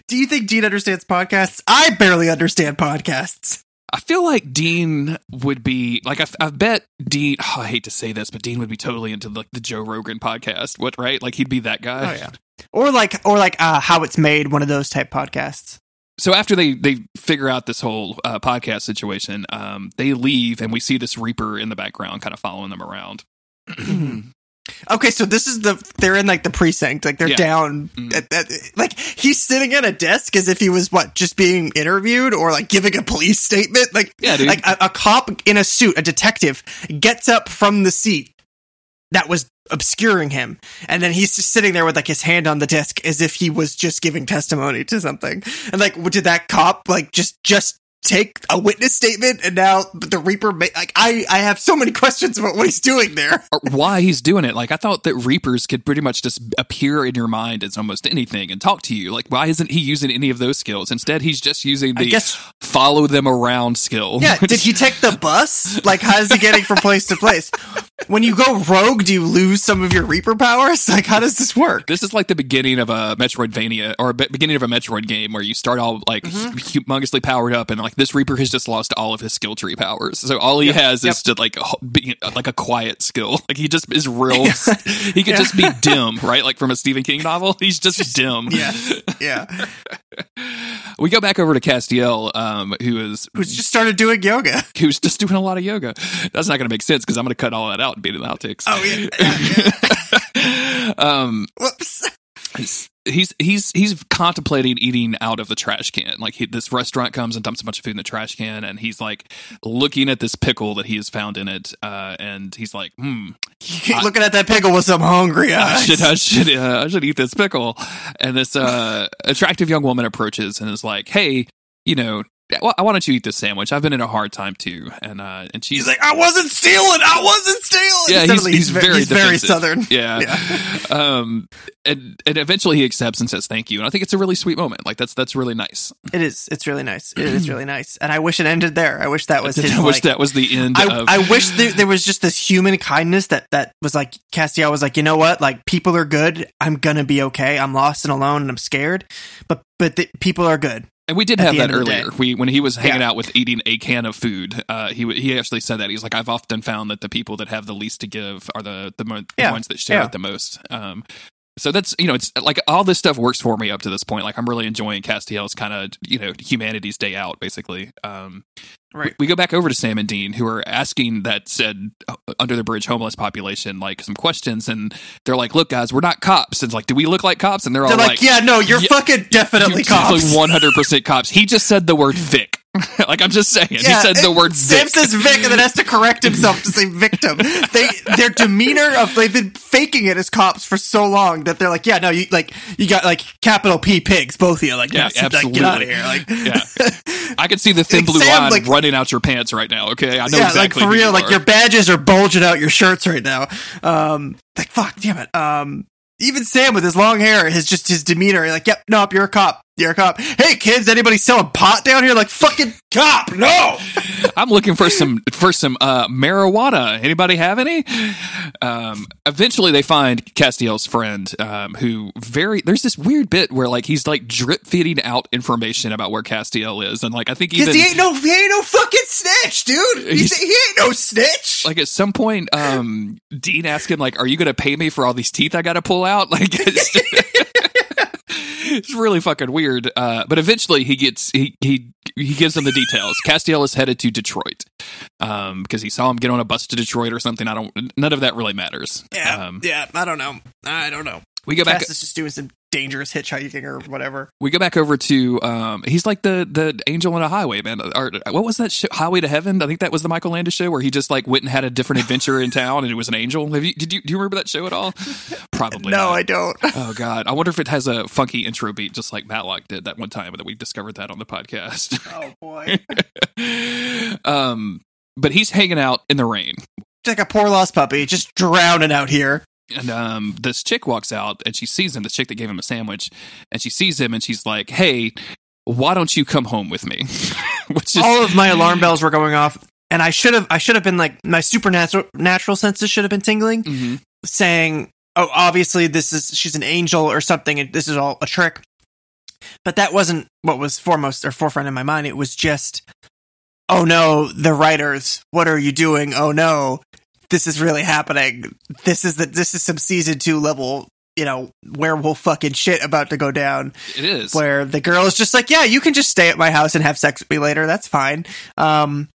do you think dean understands podcasts i barely understand podcasts I feel like Dean would be like I, I bet Dean. oh, I hate to say this, but Dean would be totally into like the Joe Rogan podcast. What right? Like he'd be that guy. Oh, yeah. or like or like uh how it's made one of those type podcasts so after they they figure out this whole uh, podcast situation, um, they leave, and we see this Reaper in the background, kind of following them around. Okay, so this is the they're in like the precinct, like they're Yeah. down Mhm. at, at, like he's sitting at a desk as if he was what just being interviewed or like giving a police statement. Like Yeah, dude. like a, a cop in a suit, a detective, gets up from the seat that was obscuring him, and then he's just sitting there with like his hand on the desk as if he was just giving testimony to something. And like, did that cop like just just take a witness statement and now the Reaper? Ma- like, I I have so many questions about what he's doing there. or why he's doing it. Like I thought that Reapers could pretty much just appear in your mind as almost anything and talk to you. Like why isn't he using any of those skills? Instead, he's just using I the guess follow them around skill. Yeah, did he take the bus? Like, how is he getting from place to place? When you go rogue, do you lose some of your Reaper powers? Like, how does this work? This is like the beginning of a Metroidvania or a be- beginning of a Metroid game where you start all like Mm-hmm. humongously powered up and like this Reaper has just lost all of his skill tree powers. So all he has is to like be, like a quiet skill. Like he just is real. he could Yeah. just be dim, right? Like from a Stephen King novel. He's just dim. Yeah, yeah. We go back over to Castiel, um, who is Who's just started doing yoga? who's just doing a lot of yoga. That's not going to make sense because I'm going to cut all that out and beat it outtakes. Oh yeah. yeah, yeah. um, Whoops. He's he's he's contemplating eating out of the trash can. Like he, this restaurant comes and dumps a bunch of food in the trash can, and he's like looking at this pickle that he has found in it, uh, and he's like, "Hmm, You keep looking at that pickle with some hungry I eyes. should I should uh, I should eat this pickle." And this uh, attractive young woman approaches and is like, "Hey, you know." Why why don't you eat this sandwich? I've been in a hard time too, and uh, and she's like, I wasn't stealing. I wasn't stealing. Yeah, he's, Suddenly he's, very he's very southern. Yeah. Um and and eventually he accepts and says thank you. And I think it's a really sweet moment. Like that's that's really nice. It is. It's really nice. It is really nice. And I wish it ended there. I wish that was his. I wish like- that was the end I, of I wish there, there was just this human kindness that that was like Castiel was like, you know what? Like people are good. I'm gonna be okay. I'm lost and alone and I'm scared, but but the, people are good. And we did have that end of the earlier. We when he was hanging Yeah. out with eating a can of food, uh, he he actually said that he's like I've often found that the people that have the least to give are the the, mo- the ones that share Yeah. it the most. Um, so that's you know it's like all this stuff works for me up to this point. Like I'm really enjoying Castiel's kind of you know humanity's day out basically. Um, Right. we go back over to Sam and Dean, who are asking that said uh, under the bridge homeless population like some questions, and they're like, "Look, guys, we're not cops." And it's like, "Do we look like cops?" And they're all They're like, yeah, no, you're yeah, fucking definitely cops. one hundred percent cops." He just said the word "Vic." like I'm just saying, he said the word Sam "Vic." says Vic and then has to correct himself to say victim. They their demeanor of they've been faking it as cops for so long that they're like, yeah, no, you like you got like capital P pigs, both of you. Like, Yeah, no, sit- like, get out of here. Like, yeah, I can see the thin Like, blue Sam, line like- running out your pants right now. Okay, I know yeah, exactly. like for real, you like your badges are bulging out your shirts right now. Um, like fuck, damn it. Um, even Sam with his long hair, his just his demeanor, like, yep, nope, you're a cop. You're a cop. Hey kids, anybody selling pot down here? Like fucking cop, no. I'm looking for some for some uh, marijuana. Anybody have any? Um, eventually, they find Castiel's friend, um, who very there's this weird bit where like he's like drip feeding out information about where Castiel is, and like I think even he ain't no, he ain't no fucking snitch, dude. He's, He's- he ain't no snitch. like at some point, um, Dean asked him like, "Are you going to pay me for all these teeth I got to pull out?" Like. It's, really fucking weird, uh, but eventually he gets he he he gives them the details. Castiel is headed to Detroit um, because he saw him get on a bus to Detroit or something. I don't. None of that really matters. yeah, Um, yeah. I don't know. I don't know. we go back. Cass is just doing some dangerous hitchhiking or whatever. we go back over to um he's like the the angel on a highway man. Or what was that show highway to heaven? I think that was the Michael Landon show where he just like went and had a different adventure in town and it was an angel. Have you did you do you remember that show at all? Probably no, not. I don't. oh god. I wonder if it has a funky intro beat just like matlock did that one time that we discovered that on the podcast. Oh boy, um but he's hanging out in the rain. Like a poor lost puppy, just drowning out here. And um, this chick walks out and she sees him. The chick that gave him a sandwich, and she sees him and she's like, "Hey, why don't you come home with me?" Which is All of my alarm bells were going off, and I should have, I should have been like my supernatural natural senses should have been tingling, Mhm. saying, "Oh, obviously this is she's an angel or something, and this is all a trick." But that wasn't what was foremost or forefront in my mind. It was just, "Oh no, the writers, what are you doing? Oh no, this is really happening. This is the this is some season two level you know, werewolf fucking shit about to go down It is. where the girl is just like, yeah, you can just stay at my house and have sex with me later. That's fine. Um,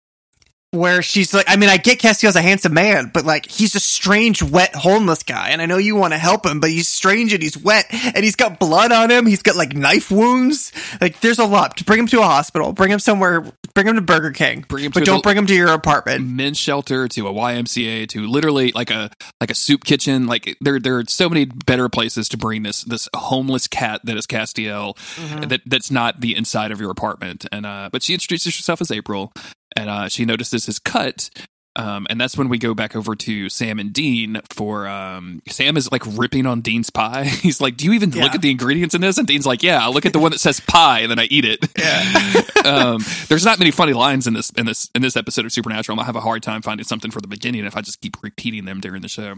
where she's like, I mean, I get Castiel's a handsome man, but like, he's a strange, wet, homeless guy. And I know you want to help him, but he's strange and he's wet and he's got blood on him. He's got like knife wounds. Like, there's a lot to bring him to a hospital, bring him somewhere, bring him to Burger King, Bring him but to don't the- bring him to your apartment. men's shelter to a YMCA to literally like a like a soup kitchen. Like there there are so many better places to bring this this homeless cat that is Castiel Mm-hmm. that that's not the inside of your apartment. And uh, but she introduces herself as April, and uh, she notices his cut. Um, and that's when we go back over to Sam and Dean for um, Sam is like ripping on Dean's pie. He's like, "Do you even Yeah. look at the ingredients in this?" And Dean's like, "Yeah, I look at the one that says pie, and then I eat it." Yeah. um, there's not many funny lines in this in this in this episode of Supernatural. I'm gonna have a hard time finding something for the beginning if I just keep repeating them during the show.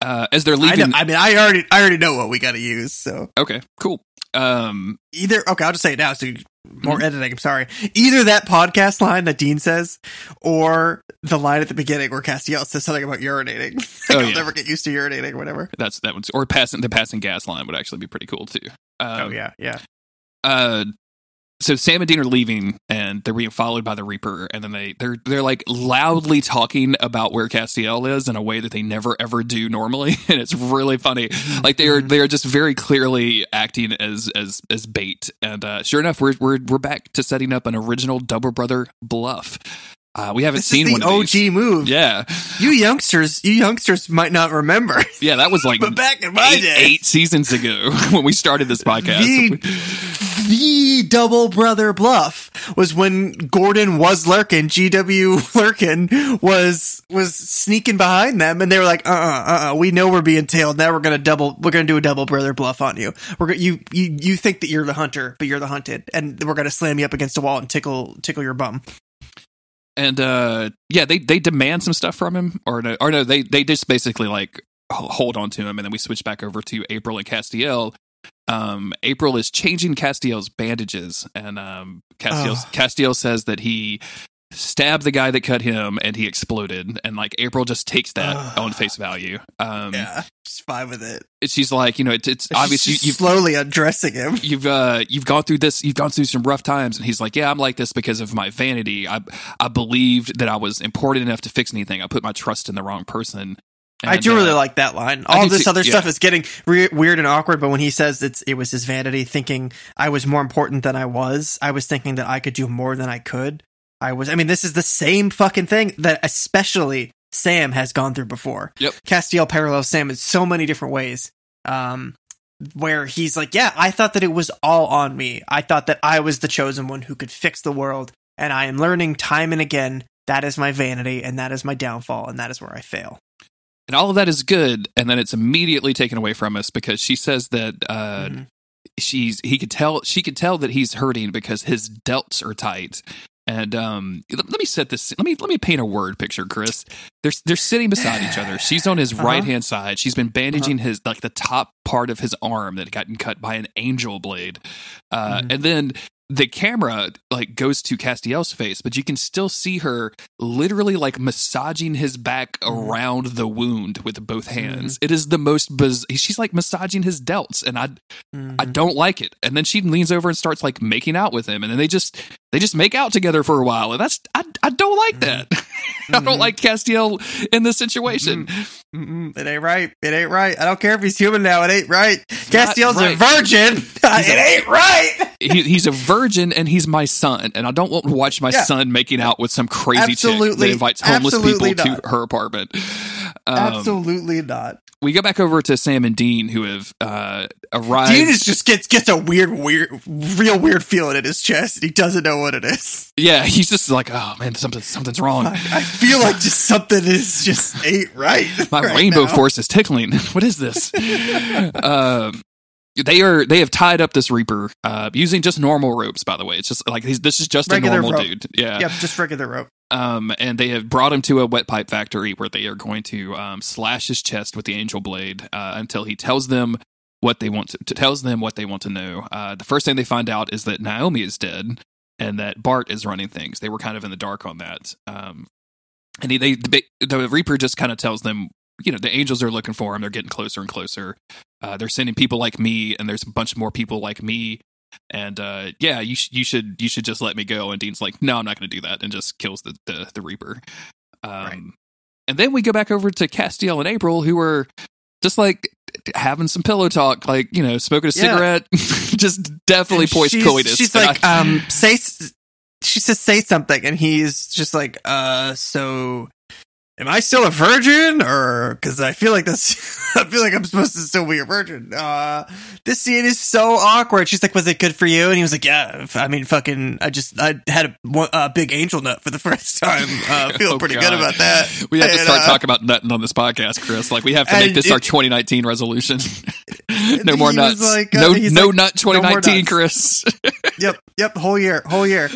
Uh, as they're I, leaving, know, I mean, I already, I already know what we got to use. So okay, cool. Um, either, okay, I'll just say it now. So you- more editing. I'm sorry. Either that podcast line that Dean says, or the line at the beginning where Castiel says something about urinating. like, Oh, I'll yeah. never get used to urinating or whatever. that's that one's or passing the passing gas line would actually be pretty cool too. Um, oh yeah, yeah. uh so Sam and Dean are leaving and they're being followed by the Reaper and then they they're they're like loudly talking about where Castiel is in a way that they never ever do normally and it's really funny. Like they are they are just very clearly acting as as as bait. And uh sure enough we're we're we're back to setting up an original double brother bluff. Uh we haven't This seen is one the of OG move. Yeah. You youngsters, you youngsters might not remember, Yeah, that was like but back in my eight, day, eight seasons ago when we started this podcast. the, the double brother bluff was when Gordon was lurking, GW lurking was was sneaking behind them, and they were like, "Uh, uh, uh, uh we know we're being tailed. Now we're gonna double, we're gonna do a double brother bluff on you. We're you you you think that you're the hunter, but you're the hunted, and we're gonna slam you up against a wall and tickle tickle your bum." and uh yeah they they demand some stuff from him or no or no they they just basically like hold on to him and then we switch back over to april and castiel um april is changing castiel's bandages. And um castiel Ugh. castiel says that he stabbed the guy that cut him and he exploded. And like april just takes that on face value. Um Yeah, just fine with it. she's like you know it's, it's obvious you, She's you've slowly undressing him. you've uh you've gone through this you've gone through some rough times. And he's like yeah i'm like this because of my vanity. I i believed that i was important enough to fix anything. I put my trust in the wrong person I And, do really uh, like that line. All this too, other yeah. stuff is getting re- weird and awkward, but when he says it's it was his vanity, thinking I was more important than I was, I was thinking that I could do more than I could. I was. I mean, this is the same fucking thing that especially Sam has gone through before. Yep. Castiel parallels Sam in so many different ways. Um, where he's like, yeah, I thought that it was all on me. I thought that I was the chosen one who could fix the world, and I am learning time and again that is my vanity, and that is my downfall, and that is where I fail. And all of that is good and then it's immediately taken away from us because she says that uh Mhm. she's he could tell she could tell that he's hurting because his delts are tight and um let, let me set this let me let me paint a word picture chris they're they're sitting beside each other she's on his Uh-huh. right hand side she's been bandaging his like the top part of his arm that had gotten cut by an angel blade uh Mhm. and then the camera like goes to Castiel's face, but you can still see her literally like massaging his back Mhm. around the wound with both hands. It is the most biz- she's like massaging his delts and I Mhm. I don't like it. And then she leans over and starts like making out with him and then they just they just make out together for a while and that's I I don't like that. I don't like Castiel in this situation. Mm-mm, it ain't right. It ain't right. I don't care if he's human now. It ain't right. Castiel's right. a virgin. it ain't right. He, he's a virgin and he's my son and I don't want to watch my Yeah. son making out with some crazy chick Absolutely- that invites homeless absolutely people not. to her apartment. Um, Absolutely not. we go back over to Sam and Dean who have uh, arrived. Dean is just gets gets a weird, weird, real weird feeling in his chest. He doesn't know what it is. yeah, he's just like, oh man, something something's wrong. I, I feel like just something is just ain't right. My right rainbow now. force is tickling. what is this? um, they are they have tied up this reaper uh, using just normal ropes. By the way, it's just like he's, this is just Regular a normal rope. dude. Yeah. Yep, just regular rope. Um, and they have brought him to a wet pipe factory where they are going to um, slash his chest with the angel blade uh, until he tells them what they want to, to tells them what they want to know. Uh, the first thing they find out is that Naomi is dead and that Bart is running things. They were kind of in the dark on that. Um, and he, they the, the Reaper just kind of tells them, you know, the angels are looking for him. They're getting closer and closer. Uh, they're sending people like me, and there's a bunch more people like me. And uh, yeah, you sh- you should you should just let me go. And Dean's like, no, I'm not going to do that, and just kills the the, the Reaper. Um, Right. And then we go back over to Castiel and April, who are just like having some pillow talk, like you know, smoking a Yeah. cigarette, just definitely poised she's, coitus. She's like, I- um, say. She says, "Say something," and he's just like, "Uh, so." Am I still a virgin, or because I feel like that's I feel like I'm supposed to still be a virgin. Uh, this scene is so awkward. She's like, "Was it good for you?" And he was like, "Yeah, I mean, fucking, I just I had a, one- a big angel nut for the first time. Uh, feel Oh, pretty God. good about that." we have to start uh, talking about nutting on this podcast, Chris. Like we have to make And this our 2019 resolution. no more nuts. like, uh, no, no like, nut 2019, nuts." Chris. yep, yep, whole year, whole year.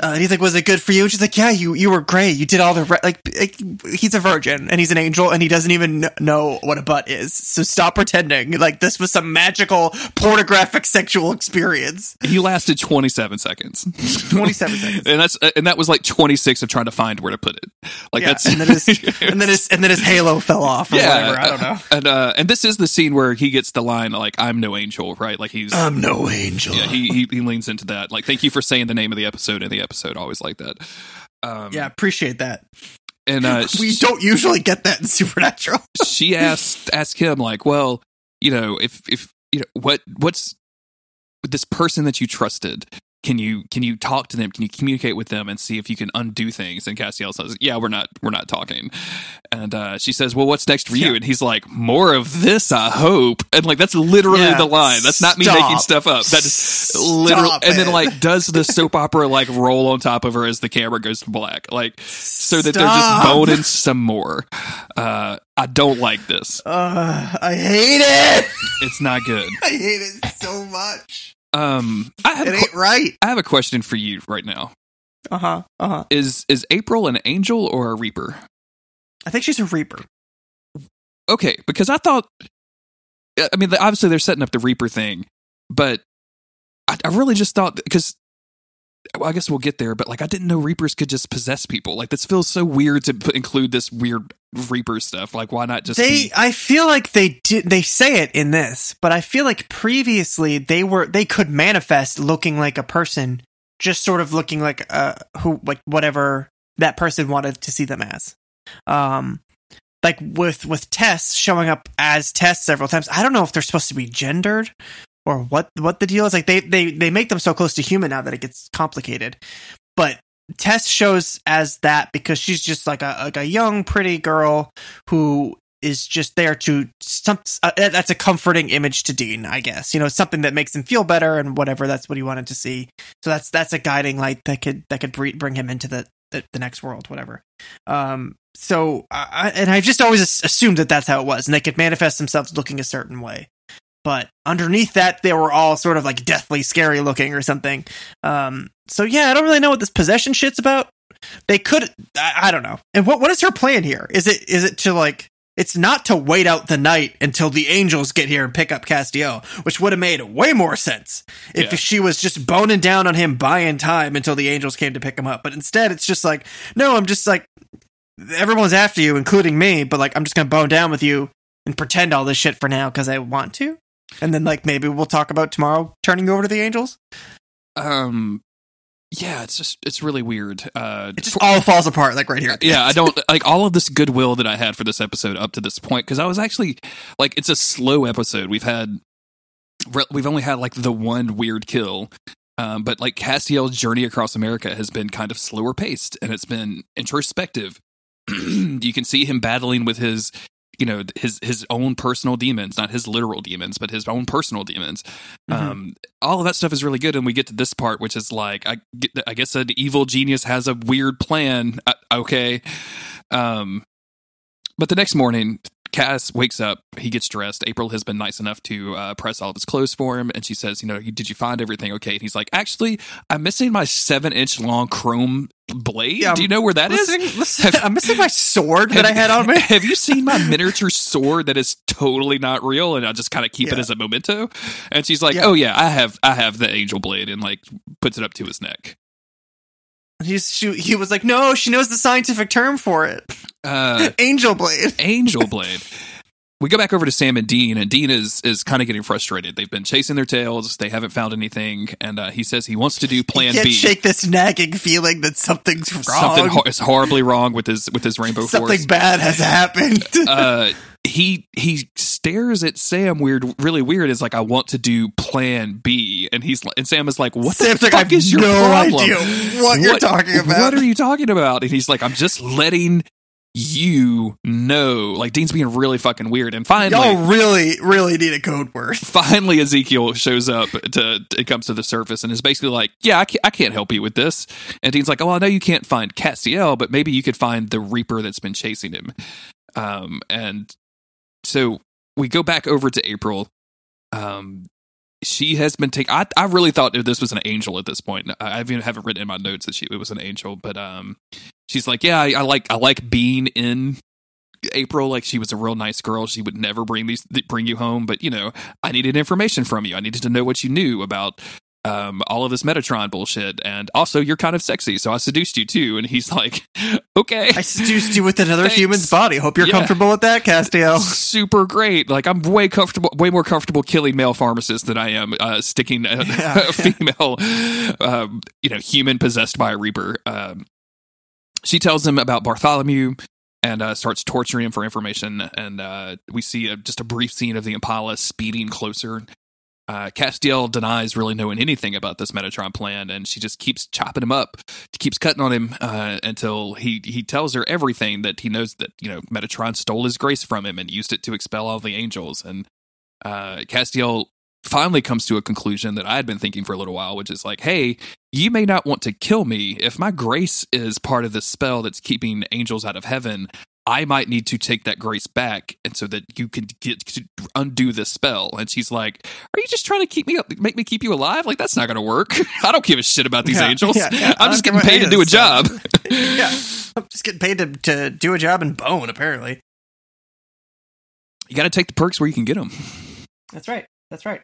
Uh, and he's like, "Was it good for you?" And she's like, "Yeah, you you were great. You did all the re-. like, like." He's a virgin and he's an angel and he doesn't even know what a butt is. So stop pretending like this was some magical pornographic sexual experience. he lasted 27 seconds. 27 seconds. and that's and that was like 26 of trying to find where to put it. Like Yeah, that's and then his and then his and then his halo fell off or whatever. I don't know. And uh, and this is the scene where he gets the line like "I'm no angel," right? Like he's I'm no angel. yeah, he, he he leans into that. Like, thank you for saying the name of the episode in the episode. Always like that. Um, yeah, appreciate that. and uh, we sh- don't usually get that in Supernatural. she asked asked him like, well, you know, if if you know what what's this person that you trusted. Can you can you talk to them? Can you communicate with them and see if you can undo things? And Castiel says, "Yeah, we're not we're not talking." And uh, she says, "Well, what's next for you?" Yeah. And he's like, "More of this, I hope." And like that's literally Yeah. the line. That's not me making stuff up. That is literal. Stop And then like does the soap opera like roll on top of her as the camera goes to black, like so that they're just Stop. boning some more. Uh, I don't like this. Uh, I hate it. It's not good. I hate it so much. Um, I have It a ain't qu- right. I have a question for you right now. Uh huh. Uh huh. Is is April an angel or a reaper? I think she's a reaper. Okay, because I thought, I mean, obviously they're setting up the reaper thing, but I, I really just thought because. Well, I guess we'll get there, but like I didn't know reapers could just possess people. Like this feels so weird to put, include this weird reaper stuff. Like why not just they be- i feel like they did they say it in this but i feel like previously they were they could manifest looking like a person just sort of looking like uh who like whatever that person wanted to see them as. Um like with with Tess showing up as Tess several times i don't know if they're supposed to be gendered or what what the deal is. Like they they they make them so close to human now that it gets complicated. But Tess shows as that because she's just like a like a young pretty girl who is just there to some uh, that's a comforting image to Dean, I guess. You know, something that makes him feel better and whatever. That's what he wanted to see. So that's that's a guiding light that could that could bring him into the the, the next world, whatever. Um. So I, and I've just always assumed that that's how it was, and they could manifest themselves looking a certain way. But underneath that, they were all sort of like deathly scary looking or something. Um. So yeah, I don't really know what this possession shit's about. They could, I, I don't know. And what what is her plan here? Is it is it to like? It's not to wait out the night until the angels get here and pick up Castiel, which would have made way more sense if Yeah. she was just boning down on him buying time until the angels came to pick him up. But instead, it's just like, no, I'm just like, everyone's after you, including me, but like, I'm just gonna bone down with you and pretend all this shit for now because I want to. And then, like, maybe we'll talk about tomorrow turning over to the angels. um yeah it's just it's really weird uh It just all falls apart, like right here. yeah i don't like all of this goodwill that i had for this episode up to this point because i was actually like it's a slow episode we've had we've only had like the one weird kill um, but like castiel's journey across america has been kind of slower paced and it's been introspective you can see him battling with his you know his his own personal demons not his literal demons but his own personal demons Mhm. um all of that stuff is really good and we get to this part which is like i, I guess an evil genius has a weird plan uh, okay um but the next morning cass wakes up he gets dressed april has been nice enough to uh, press all of his clothes for him and she says you know did you find everything okay and he's like actually i'm missing my seven inch long chrome blade Yeah, do you know where that is? Listen, listen, I'm missing my sword that I had on me. Have you seen my miniature sword that is totally not real, and I just kind of keep it as a memento? And she's like, Yeah. "Oh yeah, I have, I have the angel blade," and like puts it up to his neck. He's she, he was like, no, she knows the scientific term for it, Uh, angel blade. angel blade. we go back over to Sam and Dean, and Dean is is kind of getting frustrated. They've been chasing their tails. They haven't found anything, and uh, he says he wants to do Plan Can't B. shake this nagging feeling that something's wrong. Something ho- is horribly wrong with his with his Rainbow Something Force. bad has happened. uh, he he stares at Sam weird, really weird. Is like, I want to do Plan B, and he's and Sam is like, What Sam's the like, fuck is your no problem? idea what you're talking about. What are you talking about? And he's like, I'm just letting you know. Like Dean's being really fucking weird. And finally, Y'all really, really need a code word. finally Ezekiel shows up to it comes to the surface and is basically like, "Yeah, I can't, I can't help you with this." And Dean's like, "Oh, I know you can't find Castiel, but maybe you could find the Reaper that's been chasing him." Um, and so we go back over to April. Um, she has been taken. I I really thought this was an angel at this point. I I even haven't written in my notes that she it was an angel, but um, she's like, "Yeah, I, I like I like being in April, like she was a real nice girl. She would never bring these bring you home, but you know, I needed information from you. I needed to know what you knew about um, all of this Metatron bullshit, and also you're kind of sexy, so I seduced you too. And he's like, okay, I seduced you with another Thanks. human's body. Hope you're Yeah. comfortable with that, Castiel. super great. Like I'm way comfortable, way more comfortable killing male pharmacists than I am uh, sticking a, Yeah. a female, um, you know, human possessed by a reaper. Um, she tells him about Bartholomew and uh, starts torturing him for information. And uh, we see a, just a brief scene of the Impala speeding closer. Uh, Castiel denies really knowing anything about this Metatron plan, and she just keeps chopping him up, keeps cutting on him uh, until he he tells her everything that he knows that you know Metatron stole his grace from him and used it to expel all the angels. And uh, Castiel finally comes to a conclusion that I had been thinking for a little while, which is like, hey, you may not want to kill me if my grace is part of the spell that's keeping angels out of heaven. I might need to take that grace back, and so that you can get to undo this spell. And she's like, "Are you just trying to keep me up, make me keep you alive? Like that's not going to work. I don't give a shit about these Yeah, angels. yeah, yeah. I'm just getting paid to do a of job." yeah. I'm just getting paid to, to do a job and bone, apparently. You got to take the perks where you can get them. That's right. That's right.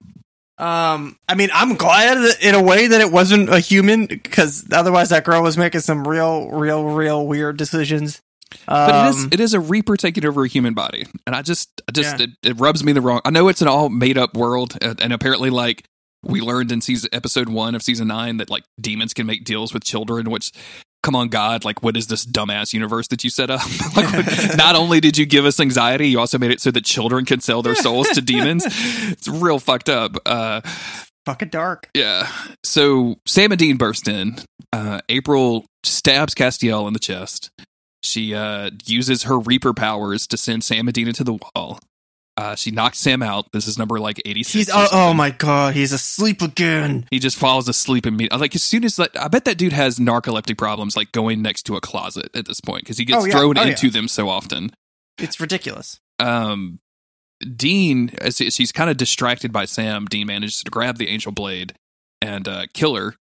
Um, I mean, I'm glad that- in a way that it wasn't a human because otherwise that girl was making some real, real, real weird decisions. But it is Um, it is a reaper taking over a human body, and I just I just Yeah. it, it rubs me the wrong. I know it's an all made up world, and, and apparently like we learned in season episode one of season nine that like demons can make deals with children, which. Come on, God! Like, what is this dumbass universe that you set up? like, not only did you give us anxiety, you also made it so that children can sell their souls to demons. It's real fucked up. Uh, fucking dark. yeah. So Sam and Dean burst in. Uh, April stabs Castiel in the chest. She uh, uses her Reaper powers to send Sam and to the wall. Uh, she knocks Sam out. This is number like 86. He's oh, oh my god, he's asleep again. He just falls asleep immediately. Like as soon as like, I bet that dude has narcoleptic problems, like going next to a closet at this point because he gets Oh, yeah. thrown Oh, yeah. into them so often. It's ridiculous. um, Dean, as as she's kind of distracted by Sam, Dean manages to grab the angel blade and uh, kill her.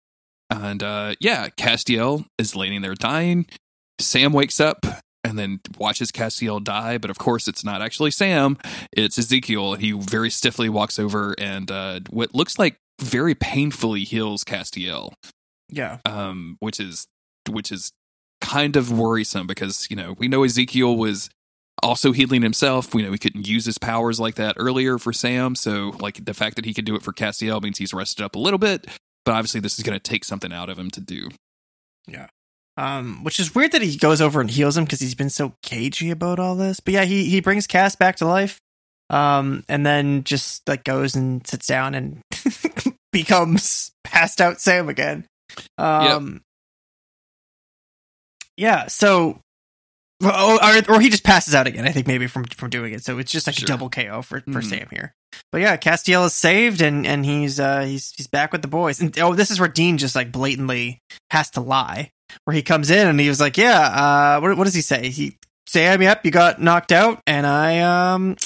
And uh, yeah, Castiel is laying there dying. Sam wakes up and then watches Castiel die, but of course it's not actually Sam; it's Ezekiel. He very stiffly walks over and uh, what looks like very painfully heals Castiel, Yeah. um, which is which is kind of worrisome because you know we know Ezekiel was also healing himself. We know he couldn't use his powers like that earlier for Sam, so like the fact that he can do it for Castiel means he's rested up a little bit. But obviously, this is going to take something out of him to do. Um, which is weird that he goes over and heals him because he's been so cagey about all this. But yeah, he he brings Cass back to life. Um, and then just like goes and sits down and becomes passed out Sam again. Um, yeah. So, oh, or, or he just passes out again. I think maybe from from doing it. So it's just like Sure. a double KO for for Mhm. Sam here. But yeah, Castiel is saved and and he's uh he's he's back with the boys. And oh, this is where Dean just like blatantly has to lie. Where he comes in and he was like, "Yeah, uh, what what does he say? He Sam, yep, you got knocked out, and I um."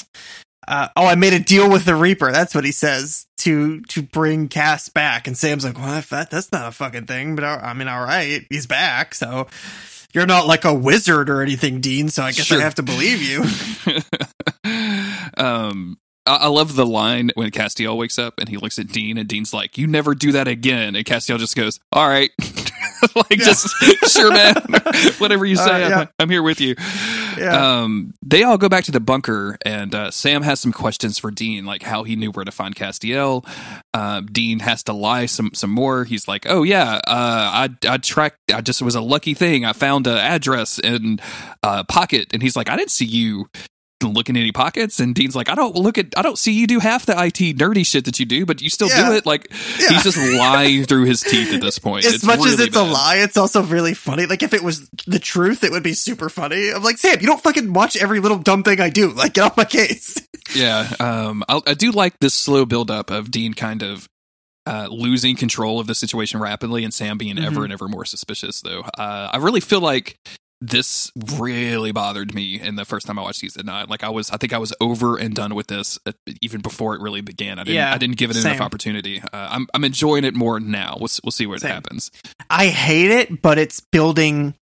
Uh, oh, I made a deal with the Reaper. That's what he says to to bring Cass back. And Sam's like, "Well, that that's not a fucking thing." But uh, I mean, all right, he's back. So you're not like a wizard or anything, Dean. So I guess Sure. I have to believe you. um, I, I love the line when Castiel wakes up and he looks at Dean, and Dean's like, "You never do that again." And Castiel just goes, "All right." like Yeah. just sure man whatever you Uh, say I'm. I'm here with you Yeah. Um, they all go back to the bunker, and uh, Sam has some questions for Dean, like how he knew where to find Castiel. Uh, Dean has to lie some some more. He's like, "Oh yeah, uh, I I tracked. I just it was a lucky thing. I found an address in uh, pocket." And he's like, "I didn't see you." Look in any pockets and Dean's like I don't look at I don't see you do half the IT nerdy shit that you do but you still Yeah. do it like Yeah. he's just lying through his teeth at this point as It's much as really it's a lie, it's also really funny. Like if it was the truth, it would be super funny. I'm like, Sam, you don't fucking watch every little dumb thing I do. Like, get off my case. Yeah, um, I, I do like this slow buildup of Dean kind of uh, losing control of the situation rapidly, and Sam being ever Mhm. and ever more suspicious. Though uh, I really feel like this really bothered me in the first time I watched season nine. Like I was, I think I was over and done with this uh, even before it really began. I didn't, Yeah, I didn't give it same. enough opportunity. Uh, I'm, I'm enjoying it more now. We'll, we'll see what Same. happens. I hate it, but it's building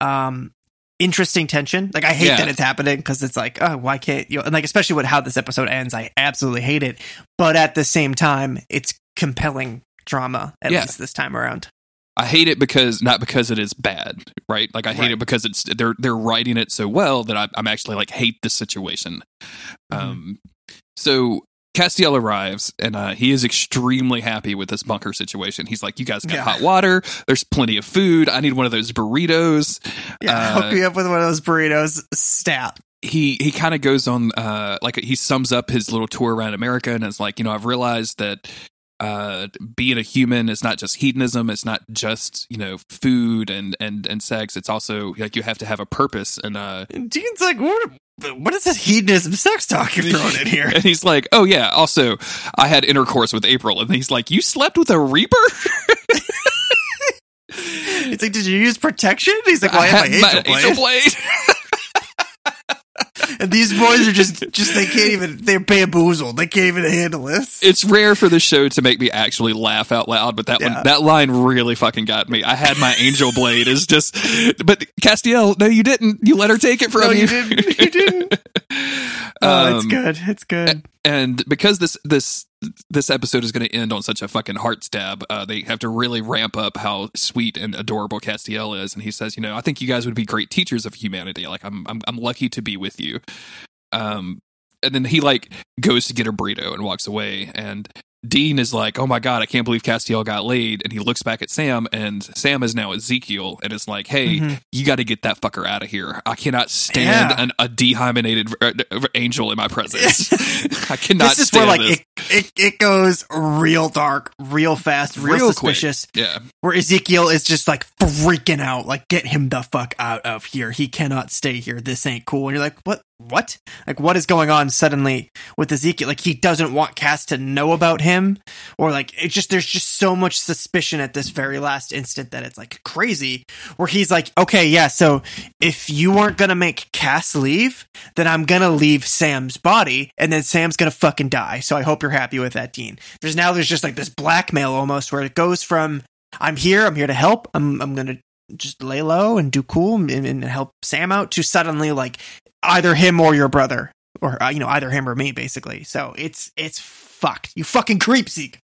um interesting tension. Like I hate Yeah. that it's happening because it's like, oh, why can't you? And like especially with how this episode ends, I absolutely hate it. But at the same time, it's compelling drama at Yeah. least this time around. I hate it because not because it is bad, right? Like I hate Right. it because it's they're they're writing it so well that I, I'm actually like hate the situation. Mhm. Um, so Castiel arrives and uh, he is extremely happy with this bunker situation. He's like, "You guys got Yeah. hot water. There's plenty of food. I need one of those burritos." Yeah, Uh, hook me up with one of those burritos. Stat. he he kind of goes on uh like he sums up his little tour around America and it's like you know I've realized that uh being a human is not just hedonism it's not just you know food and and and sex it's also like you have to have a purpose and uh And Dean's like, what? What is this hedonism sex talk you're throwing in here? and he's like oh yeah also I had intercourse with April and he's like you slept with a reaper He's like, did you use protection? He's like, well, I, have my angel blade. angel blade And these boys are just, just they can't even, they're bamboozled. They can't even handle this. it's rare for the show to make me actually laugh out loud, but that Yeah. one, that line really fucking got me. I had my angel blade is just, but Castiel, no, you didn't. You let her take it from No, you. you didn't. You didn't. Oh, it's Um, good. It's good. And because this this this episode is going to end on such a fucking heart stab, uh, they have to really ramp up how sweet and adorable Castiel is. And he says, you know, I think you guys would be great teachers of humanity. Like I'm I'm I'm lucky to be with you. Um, and then he like goes to get a burrito and walks away. And Dean is like, "Oh my god, I can't believe Castiel got laid." And he looks back at Sam, and Sam is now Ezekiel, and is like, "Hey, Mhm. you got to get that fucker out of here. I cannot stand Yeah. an, a dehymenated uh, angel in my presence. I cannot This is stand where like this. it, it it goes real dark, real fast, real, Real quick. suspicious. yeah, Where Ezekiel is just like freaking out, like get him the fuck out of here. He cannot stay here. This ain't cool. And you're like, what? What? Like what is going on suddenly with Ezekiel? Like he doesn't want Cass to know about him, or like it just there's just so much suspicion at this very last instant that it's like crazy. Where he's like, okay, yeah, so if you weren't gonna make Cass leave, then I'm gonna leave Sam's body, and then Sam's gonna fucking die. So I hope you're happy with that, Dean. There's now there's just like this blackmail almost where it goes from I'm here, I'm here to help, I'm I'm gonna just lay low and do cool and, and help Sam out to suddenly like either him or your brother or uh, you know either him or me basically. So it's it's fucked. You fucking creep Zeke.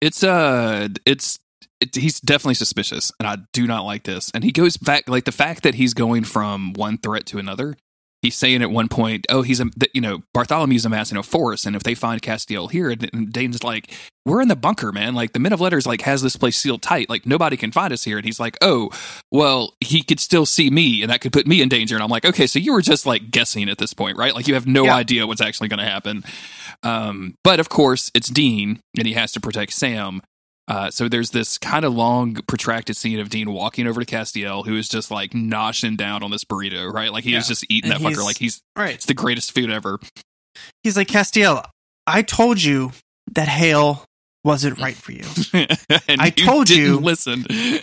it's uh, it's. It, he's definitely suspicious, and I do not like this. And he goes back, like the fact that he's going from one threat to another. He's saying at one point, "Oh, he's a you know Bartholomew's amassing a force, and if they find Castiel here, and, Dean's like, we're in the bunker, man. Like the Men of Letters like has this place sealed tight. Like nobody can find us here." And he's like, "Oh, well, he could still see me, and that could put me in danger." And I'm like, "Okay, so you were just like guessing at this point, right? Like you have no Yeah. idea what's actually going to happen." Um, but of course, it's Dean, and he has to protect Sam. Uh, so there's this kind of long, protracted scene of Dean walking over to Castiel, who is just like noshing down on this burrito, right? Like he is Yeah. just eating And that fucker like he's Right. it's the greatest food ever. He's like Castiel. I told you that Hael wasn't right for you. I told didn't you listen.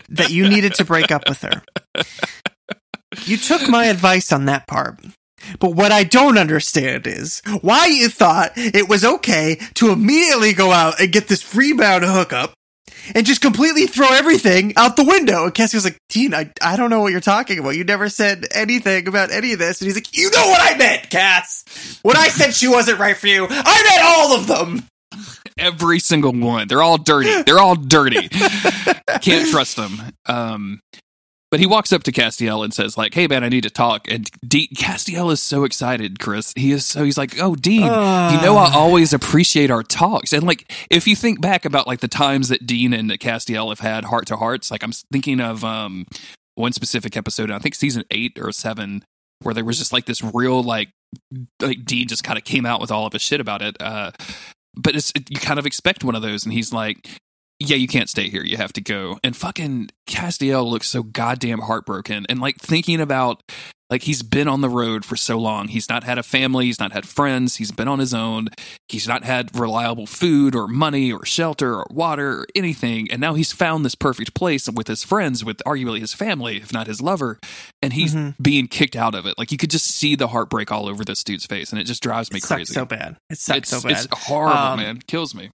that you needed to break up with her. You took my advice on that part. But what I don't understand is why you thought it was okay to immediately go out and get this rebound hookup and just completely throw everything out the window. And Cassie was like, Dean, I, I don't know what you're talking about. You never said anything about any of this. And he's like, You know what I meant, Cass. When I said she wasn't right for you, I meant all of them. Every single one. They're all dirty. They're all dirty. Can't trust them. Um, But he walks up to Castiel and says, like, hey man, I need to talk. And Castiel is so excited, Chris. He is so he's like, Oh, Dean, you know I always appreciate our talks. And like if you think back about like the times that Dean and Castiel have had heart to hearts, like I'm thinking of um one specific episode, I think season eight or seven, where there was just like this real like like Dean just kind of came out with all of his shit about it. Uh but it's you kind of expect one of those and he's like yeah, you can't stay here. You have to go. And fucking Castiel looks so goddamn heartbroken. And like thinking about like he's been on the road for so long. He's not had a family. He's not had friends. He's been on his own. He's not had reliable food or money or shelter or water or anything. And now he's found this perfect place with his friends, with arguably his family, if not his lover. And he's Mhm. being kicked out of it. Like you could just see the heartbreak all over this dude's face. And it just drives me It crazy. so bad. It sucks it's, so bad. it's horrible, Um, man. Kills me.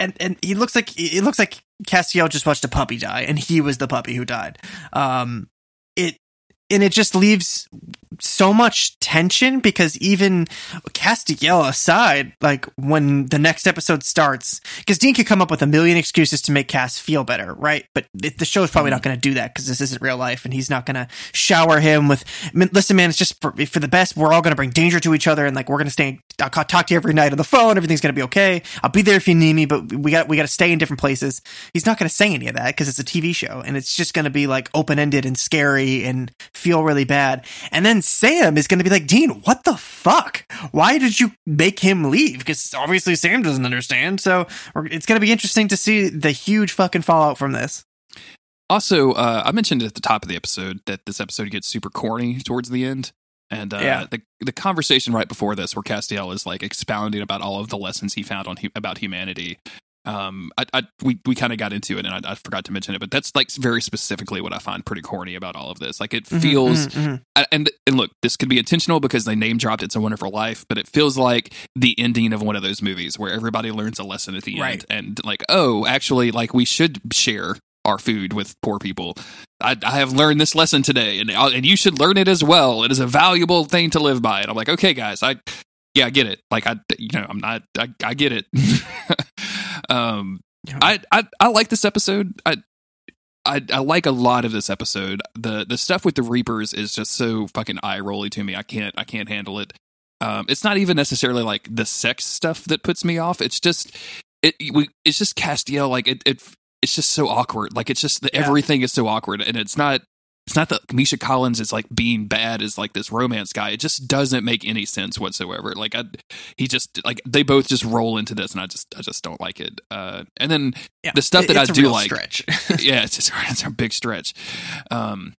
And and he looks like it looks like Castiel just watched a puppy die, and he was the puppy who died. Um, it and it just leaves so much tension because even Castiel aside, like when the next episode starts, because Dean could come up with a million excuses to make Cass feel better, right? But it, the show's probably not going to do that because this isn't real life, and he's not going to shower him with. Listen, man, it's just for, for the best. We're all going to bring danger to each other, and like we're going to stay. I'll ca- talk to you every night on the phone. Everything's going to be okay. I'll be there if you need me, but we got we got to stay in different places. He's not going to say any of that because it's a TV show, and it's just going to be like open ended and scary and feel really bad. And then Sam is going to be like, Dean, what the fuck? Why did you make him leave? Because obviously Sam doesn't understand. So it's going to be interesting to see the huge fucking fallout from this. Also, uh, I mentioned at the top of the episode that this episode gets super corny towards the end. And uh, Yeah. the the conversation right before this, where Castiel is like expounding about all of the lessons he found on about humanity, um, I, I we we kind of got into it, and I, I forgot to mention it, but that's like very specifically what I find pretty corny about all of this. Like it Mhm, feels mhm, mhm. I- and and look, this could be intentional because they name dropped "It's a Wonderful Life," but it feels like the ending of one of those movies where everybody learns a lesson at the Right. end, and like, oh, actually, like we should share our food with poor people. I, I have learned this lesson today, and and you should learn it as well. It is a valuable thing to live by. And I'm like, okay, guys, I yeah, I get it. Like I, you know, I'm not, I, I get it. um, Yeah. I, I I like this episode. I I, I like a lot of this episode. The the stuff with the Reapers is just so fucking eye rolly to me. I can't I can't handle it. Um, it's not even necessarily like the sex stuff that puts me off. It's just it we it's just Castiel like it it it's just so awkward. Like it's just the, Yeah. everything is so awkward, and it's not it's not that Misha Collins is like being bad as like this romance guy. It just doesn't make any sense whatsoever. Like I, he just like they both just roll into this, and I just I just don't like it. Uh, and then Yeah. the stuff that I do like, stretch. yeah, it's just, it's a big stretch. Um,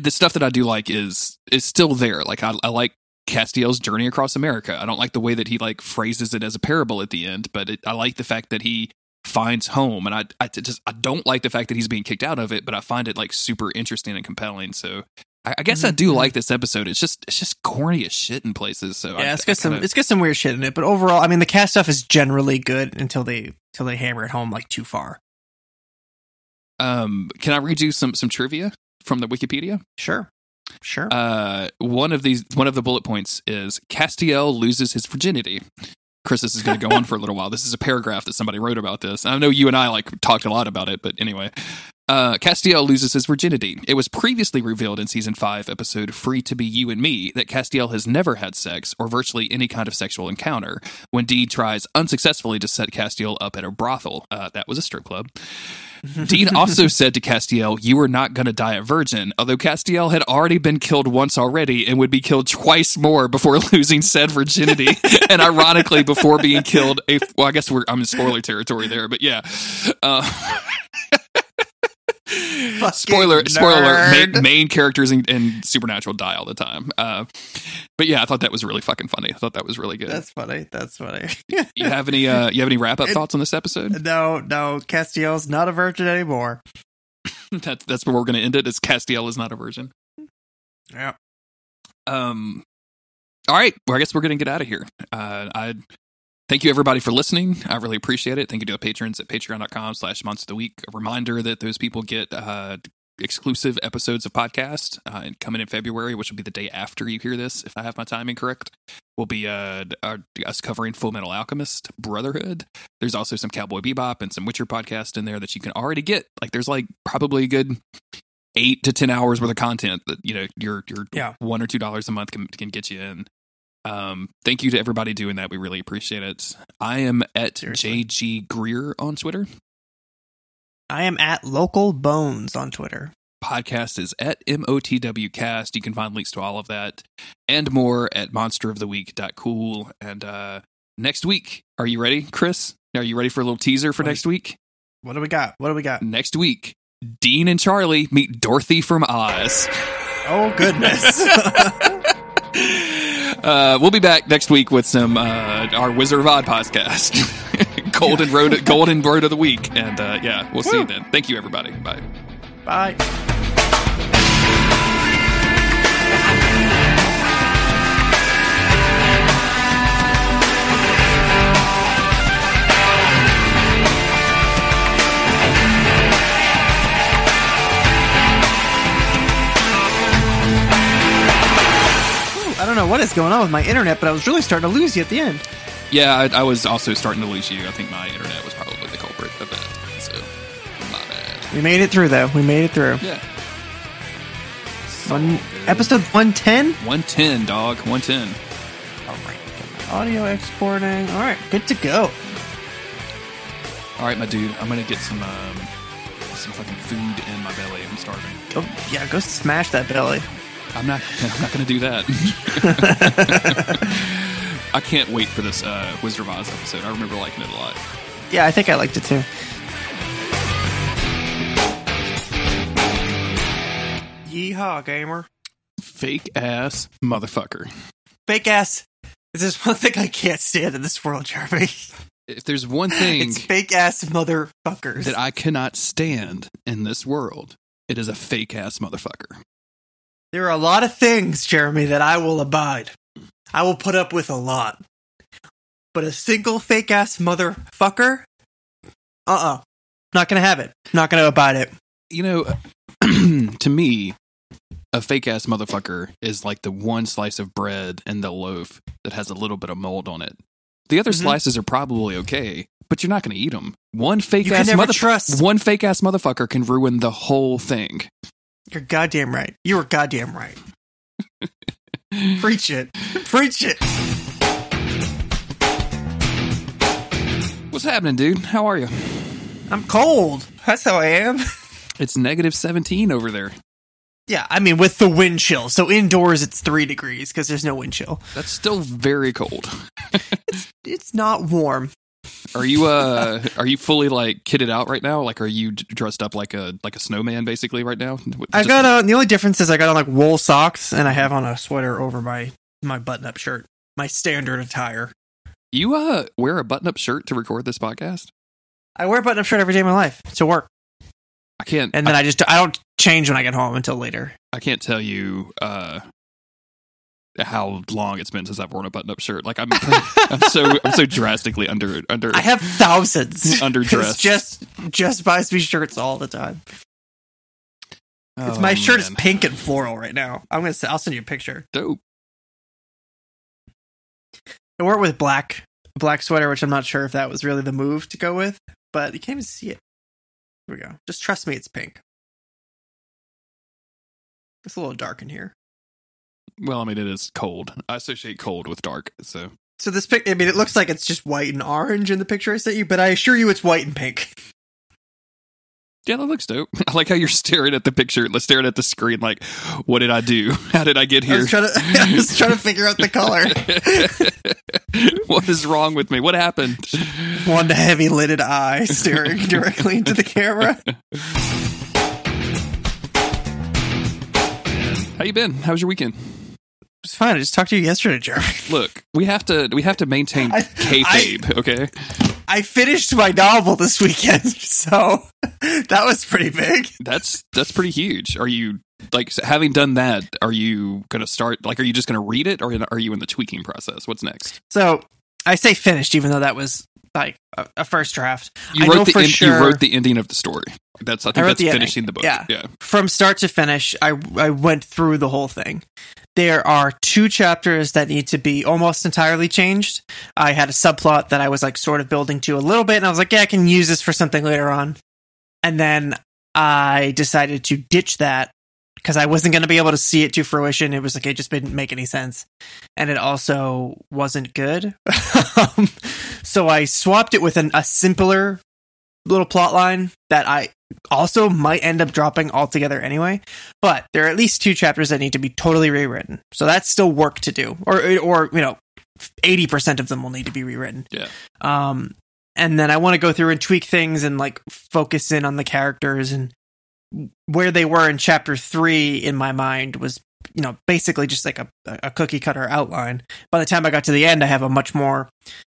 the stuff that I do like is is still there. Like I, I like Castiel's journey across America. I don't like the way that he like phrases it as a parable at the end, but it, I like the fact that he finds home, and I I just I don't like the fact that he's being kicked out of it, but I find it like super interesting and compelling. So. I I guess I do Mhm. like this episode. It's just it's just corny as shit in places. So I, yeah, it's I got some kinda- it's got some weird shit in it, but overall, I mean, the Cass stuff is generally good until they until they hammer it home like too far. um. Can I read you some some trivia from the Wikipedia? Sure, sure. uh, one of these one of the bullet points is Castiel loses his virginity. Chris, this is going to go on for a little while. This is a paragraph that somebody wrote about this. I know you and I like talked a lot about it, but anyway, uh, Castiel loses his virginity. It was previously revealed in season five, episode "Free to Be You and Me," that Castiel has never had sex or virtually any kind of sexual encounter. When Dean tries unsuccessfully to set Castiel up at a brothel, uh, that was a strip club. Dean also said to Castiel, You are not going to die a virgin, although Castiel had already been killed once already and would be killed twice more before losing said virginity. and ironically, before being killed, a, well, I guess we're, I'm in spoiler territory there, but yeah. Uh, Spoiler, spoiler alert, main, main characters in, in Supernatural die all the time. Uh, but yeah, I thought that was really fucking funny. I thought that was really good. That's funny. That's funny. you have any, uh, you have any wrap up It- thoughts on this episode? no, no, Castiel's not a virgin anymore. that's, that's where we're going to end it is Castiel is not a virgin. Yeah. Um. All right. Well, I guess we're going to get out of here. Uh, I thank you everybody for listening. I really appreciate it. Thank you to the patrons at patreon.com slash months of the week. A reminder that those people get uh, exclusive episodes of podcast uh, and coming in February, which will be the day after you hear this, if I have my timing correct. Will be uh, our, us covering Fullmetal Alchemist Brotherhood. There's also some Cowboy Bebop and some Witcher podcast in there that you can already get. Like, there's like probably a good eight to ten hours worth of content that you know your your Yeah. one or two dollars a month can can get you in. Um, thank you to everybody doing that. We really appreciate it. I am at Seriously. JG Greer on Twitter. I am at local bones on Twitter. Podcast is at MOTWcast. You can find links to all of that and more at monsteroftheweek.cool. And uh, next week, are you ready, Chris? Are you ready for a little teaser for Ready. next week? What do we got? What do we got? Next week, Dean and Charlie meet Dorothy from Oz. Oh goodness. Uh, we'll be back next week with some uh, our Wizard of Odd podcast, Golden Road, Golden Road of the Week, and uh, yeah, we'll see you then. Thank you, everybody. Bye. Bye. I don't know what is going on with my internet, but I was really starting to lose you at the end. Yeah, I, I was also starting to lose you. I think my internet was probably the culprit of that. So, my bad. We made it through, though. We made it through. Yeah. One episode one ten. 110, dog. 110. All right. Audio exporting. All right, good to go. All right, my dude. I'm gonna get some um, some fucking food in my belly. I'm starving. Go, yeah, go smash that belly. I'm not. I'm not gonna do that. I can't wait for this uh, Wizard of Oz episode. I remember liking it a lot. Yeah, I think I liked it too. Yeehaw, gamer. Fake ass motherfucker. Fake ass. Is This one thing I can't stand in this world, Jeremy. If there's one thing It's fake ass motherfuckers. that I cannot stand in this world, it is a fake ass motherfucker. There are a lot of things, Jeremy, that I will abide. I will put up with a lot. But a single fake ass motherfucker? Uh uh Not gonna have it. Not gonna abide it. You know, to me, a fake ass motherfucker is like the one slice of bread in the loaf that has a little bit of mold on it. The other Mhm. slices are probably okay, but you're not going to eat them. One fake You ass mother- trust. one fake ass motherfucker can ruin the whole thing. You're goddamn right. You were goddamn right. Preach it. Preach it. What's happening, dude? How are you? I'm cold. That's how I am. It's negative 17 over there. Yeah, I mean with the wind chill. So indoors it's three degrees because there's no wind chill. That's still very cold. It's not warm. Are you uh are you fully like kitted out right now? Like are you d- dressed up like a like a snowman basically right now? I Just- got on. The only difference is I got on like wool socks and I have on a sweater over my my button up shirt. My standard attire. You uh wear a button-up shirt to record this podcast? I wear a button up shirt every day of my life to work, I can't and then I, just I don't change when I get home until later. I can't tell you uh how long it's been since I've worn a button-up shirt. Like I'm, I'm so I'm so drastically under under. I have thousands. Underdressed. It's just just buys me shirts all the time. It's Oh, my shirt is pink and floral right now. I'm gonna. I'll send you a picture. dope. I wore it with black black sweater, which I'm not sure if that was really the move to go with, but you can't even see it. Here we go. Just trust me, it's pink. It's a little dark in here. Well, I mean, it is cold. I associate cold with dark. So So this pic, I mean, it looks like it's just white and orange in the picture I sent you, but I assure you it's white and pink. yeah, that looks dope. I like how you're staring at the picture, staring at the screen. Like, what did I do? How did I get I here? was trying to, I was trying to figure out the color. what is wrong with me? What happened? One heavy lidded eye staring directly into the camera. How you been? How was your weekend? It's fine. I just talked to you yesterday, Jeremy. Look, we have to we have to maintain I- kayfabe. okay, I finished my novel this weekend, so that was pretty big. that's that's pretty huge. Are you like having done that? Are you going to start? Like, are you just going to read it, or are you in the tweaking process? What's next? So I say finished, even though that was like a, a first draft. You I wrote know the for end, sure- you wrote the ending of the story. That's I think wrote that's the ending. finishing the book. Yeah. yeah. From start to finish, I I went through the whole thing. There are two chapters that need to be almost entirely changed. I had a subplot that I was like sort of building to a little bit, and I was like, yeah, I can use this for something later on. And then I decided to ditch that because I wasn't going to be able to see it to fruition. It was like it just didn't make any sense, and it also wasn't good. Um, so I swapped it with an, a simpler little plot line that I also might end up dropping altogether anyway. But there are at least two chapters that need to be totally rewritten, so that's still work to do, or or you know, eighty percent of them will need to be rewritten. Yeah. Um, and then I want to go through and tweak things and like focus in on the characters and where they were in chapter three in my mind was you know basically just like a, a cookie cutter outline by the time i got to the end i have a much more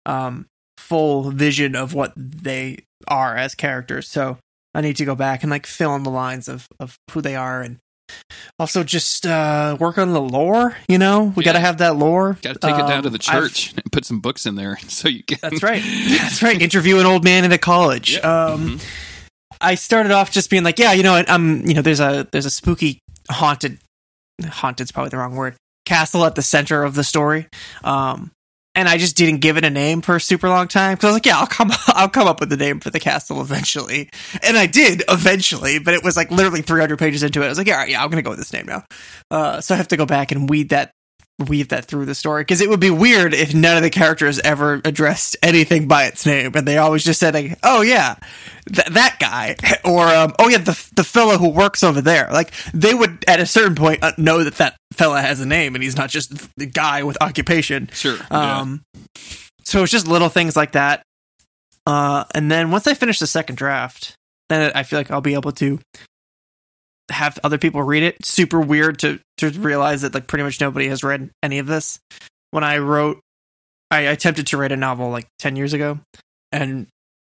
um full vision of what they are as characters so i need to go back and like fill in the lines of of who they are and also just uh work on the lore you know we Yeah. got to have that lore Got to take it down Um, to the I've- church and put some books in there so you can. that's right. That's right. Interview an old man in a college. Yeah. Um, I started off just being like, yeah, you know, um, you know, there's a there's a spooky haunted, haunted's probably the wrong word, castle at the center of the story. Um, and I just didn't give it a name for a super long time because I was like, yeah, I'll come, I'll come up with a name for the castle eventually, and I did eventually, but it was like literally 300 pages into it. I was like, yeah, all right, yeah, I'm gonna go with this name now. Uh, so I have to go back and weed that weave that through the story because it would be weird if none of the characters ever addressed anything by its name and they always just said like oh yeah th- that guy or um, oh yeah the the fellow who works over there like they would at a certain point uh, know that that fella has a name and he's not just the guy with occupation Sure. yeah. um so it's just little things like that uh and then once i finish the second draft then i feel like i'll be able to have other people read it. Super weird to to realize that like pretty much nobody has read any of this. When i wrote i attempted to write a novel like 10 years ago and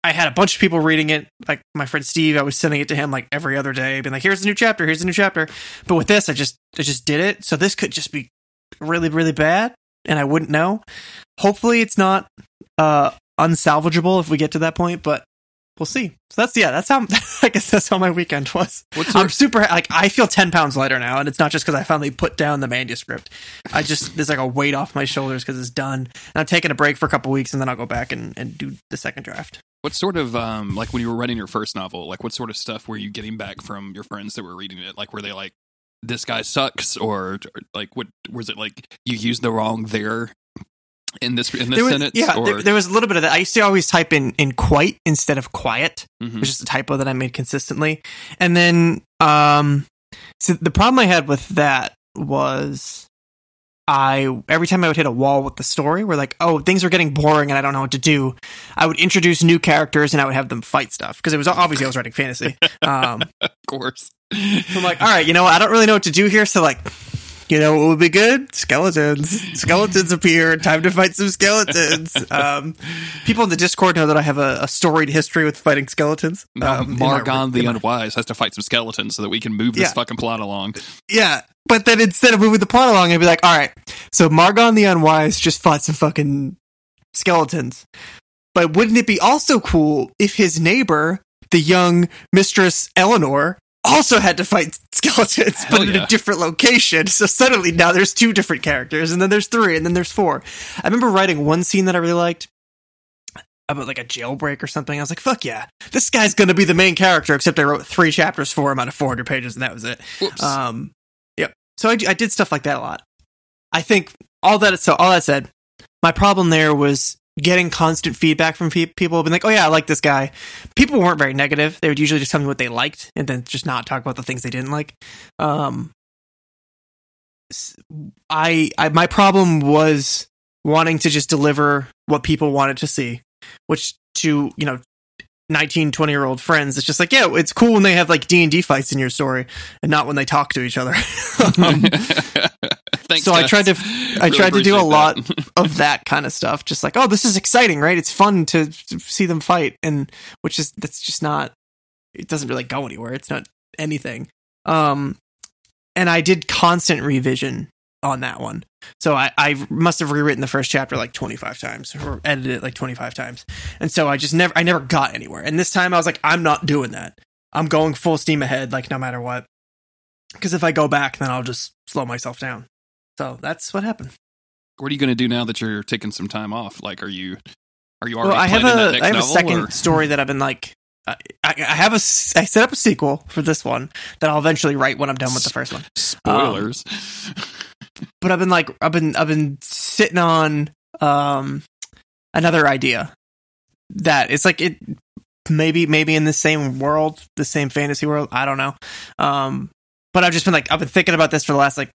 i had a bunch of people reading it. Like my friend steve i was sending it to him like every other day being like here's a new chapter here's a new chapter. But with this i just i just did it. So this could just be really really bad and i wouldn't know. Hopefully it's not uh unsalvageable if we get to that point but we'll see. So that's yeah that's how i guess that's how my weekend was. What i'm super like i feel 10 pounds lighter now and it's not just because i finally put down the manuscript. I just there's like a weight off my shoulders because it's done and i'm taking a break for a couple weeks and then i'll go back and, and do the second draft. What sort of um like when you were writing your first novel, like what sort of stuff were you getting back from your friends that were reading it? Like were they like this guy sucks or, or like what was it like you used the wrong there in this in this there was, sentence yeah there, there was a little bit of that i used to always type in in quite instead of quiet Mhm. It was just a typo that I made consistently. And then um so the problem I had with that was I every time I would hit a wall with the story where like, oh, things are getting boring and I don't know what to do, I would introduce new characters and I would have them fight stuff because it was obviously I was writing fantasy. Um of course. I'm like, all right, you know what? I don't really know what to do here, so like you know what would be good? Skeletons. Skeletons appear. Time to fight some skeletons. Um, people in the Discord know that I have a, a storied history with fighting skeletons. Um, Margon the Unwise has to fight some skeletons so that we can move this Yeah. fucking plot along. Yeah. But then instead of moving the plot along, I'd be like, all right, so Margon the Unwise just fought some fucking skeletons. But wouldn't it be also cool if his neighbor, the young Mistress Eleanor, also had to fight skeletons, Hell but in a different location? So suddenly now there's two different characters, and then there's three, and then there's four. I remember writing one scene that I really liked about like a jailbreak or something. I was like, fuck yeah, this guy's gonna be the main character, except I wrote three chapters for him out of 400 pages, and that was it. Whoops. Um, yep. So I, I did stuff like that a lot. I think all that so all that said, my problem there was getting constant feedback from pe- people been like, "Oh yeah, I like this guy." People weren't very negative. They would usually just tell me what they liked and then just not talk about the things they didn't like. Um, I, I my problem was wanting to just deliver what people wanted to see, which to you know 19 20 year old friends it's just like yeah it's cool when they have like d&d fights in your story and not when they talk to each other um, Thanks, so I tried to- I Really tried to do a lot of that kind of stuff just like oh this is exciting right? It's fun to to see them fight and which is that's just not it doesn't really go anywhere. It's not anything. Um and i did constant revision on that one. So i i must have rewritten the first chapter like 25 times or edited it like 25 times. And so i just never i never got anywhere. And this time i was like i'm not doing that. I'm going full steam ahead like no matter what. Because if i go back then i'll just slow myself down so that's what happened what are you going to do now that you're taking some time off? Like, are you are you already well, I have a I have a second or- story that I've been like I, I have a I set up a sequel for this one that I'll eventually write when I'm done with the first one. Spoilers. But I've been like I've been I've been sitting on um another idea that it's like it maybe maybe in the same world, the same fantasy world. I don't know. Um, but I've just been like I've been thinking about this for the last like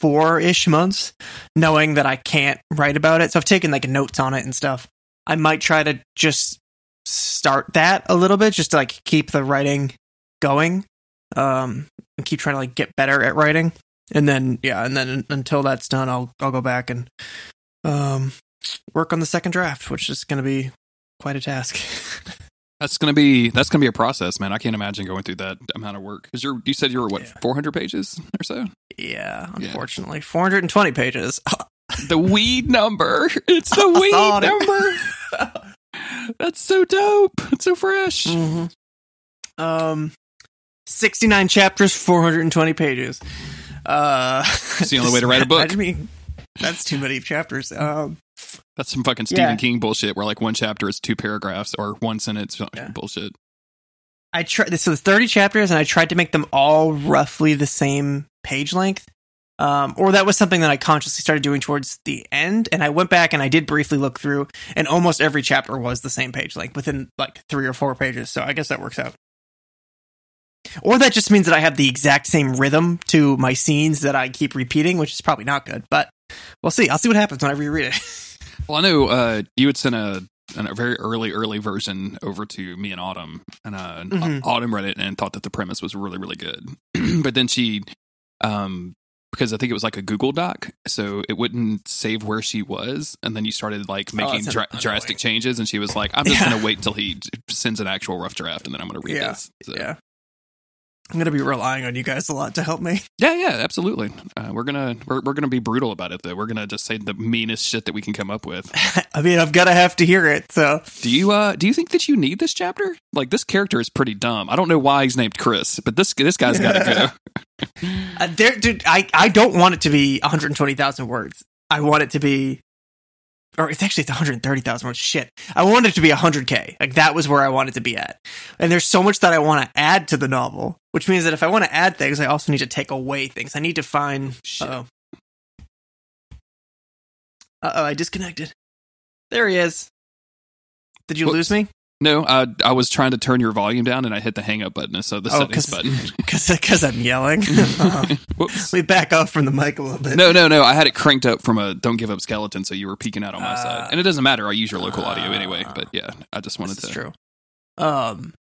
four ish months, knowing that I can't write about it. So I've taken like notes on it and stuff. I might try to just start that a little bit, just to like keep the writing going, um, and keep trying to like get better at writing. And then yeah, and then until that's done, I'll I'll go back and um work on the second draft, which is going to be quite a task. that's gonna be that's gonna be a process, man. I can't imagine going through that amount of work. Because you're you said you were what Yeah. 400 pages or so. yeah, unfortunately, 420 pages. The weed number. It's the weed number. That's so dope. It's so fresh. Mhm. Um, 69 chapters, 420 pages. Uh, it's the only way to write a book. I mean, that's too many chapters. Um, That's some fucking Stephen Yeah. King bullshit where like one chapter is two paragraphs or one sentence Yeah. bullshit. I tried. So it's 30 chapters, and I tried to make them all roughly the same page length. Um, or that was something that I consciously started doing towards the end. And I went back and I did briefly look through, and almost every chapter was the same page length within like three or four pages. So I guess that works out. Or that just means that I have the exact same rhythm to my scenes that I keep repeating, which is probably not good. But we'll see. I'll see what happens when I reread it. Well, I know uh, you had sent a, a very early, early version over to me and Autumn, and uh, Mhm. Autumn read it and thought that the premise was really, really good. but then she, um, because I think it was like a Google Doc, so it wouldn't save where she was, and then you started like making that's dra- drastic changes, and she was like, "I'm just Yeah. gonna wait until he sends an actual rough draft, and then I'm gonna read Yeah. this." So, yeah. I'm going to be relying on you guys a lot to help me. Yeah, yeah, absolutely. Uh, we're gonna we're, we're gonna be brutal about it though. We're gonna just say the meanest shit that we can come up with. I mean, I've got to have to hear it. So Do you uh do you think that you need this chapter? Like this character is pretty dumb. I don't know why he's named Chris, but this this guy's got to go. Uh, there, dude, I, I don't want it to be 120,000 words. I want it to be, or it's actually it's 130,000 words. Shit, I want it to be 100k. Like that was where I wanted it to be at. And there's so much that I want to add to the novel, which means that if I want to add things, I also need to take away things. I need to find. Oh, uh oh, I disconnected. There he is. Did you Whoops. lose me? No, uh, I was trying to turn your volume down and I hit the hang up button, so the Oh, settings 'cause- button. Because I'm yelling. Uh, Whoops. let me back off from the mic a little bit. No, no, no. I had it cranked up from a "Don't Give Up" skeleton, so you were peeking out on my Uh, side, and it doesn't matter. I use your local audio anyway. uh, But yeah, I just wanted to true. Um,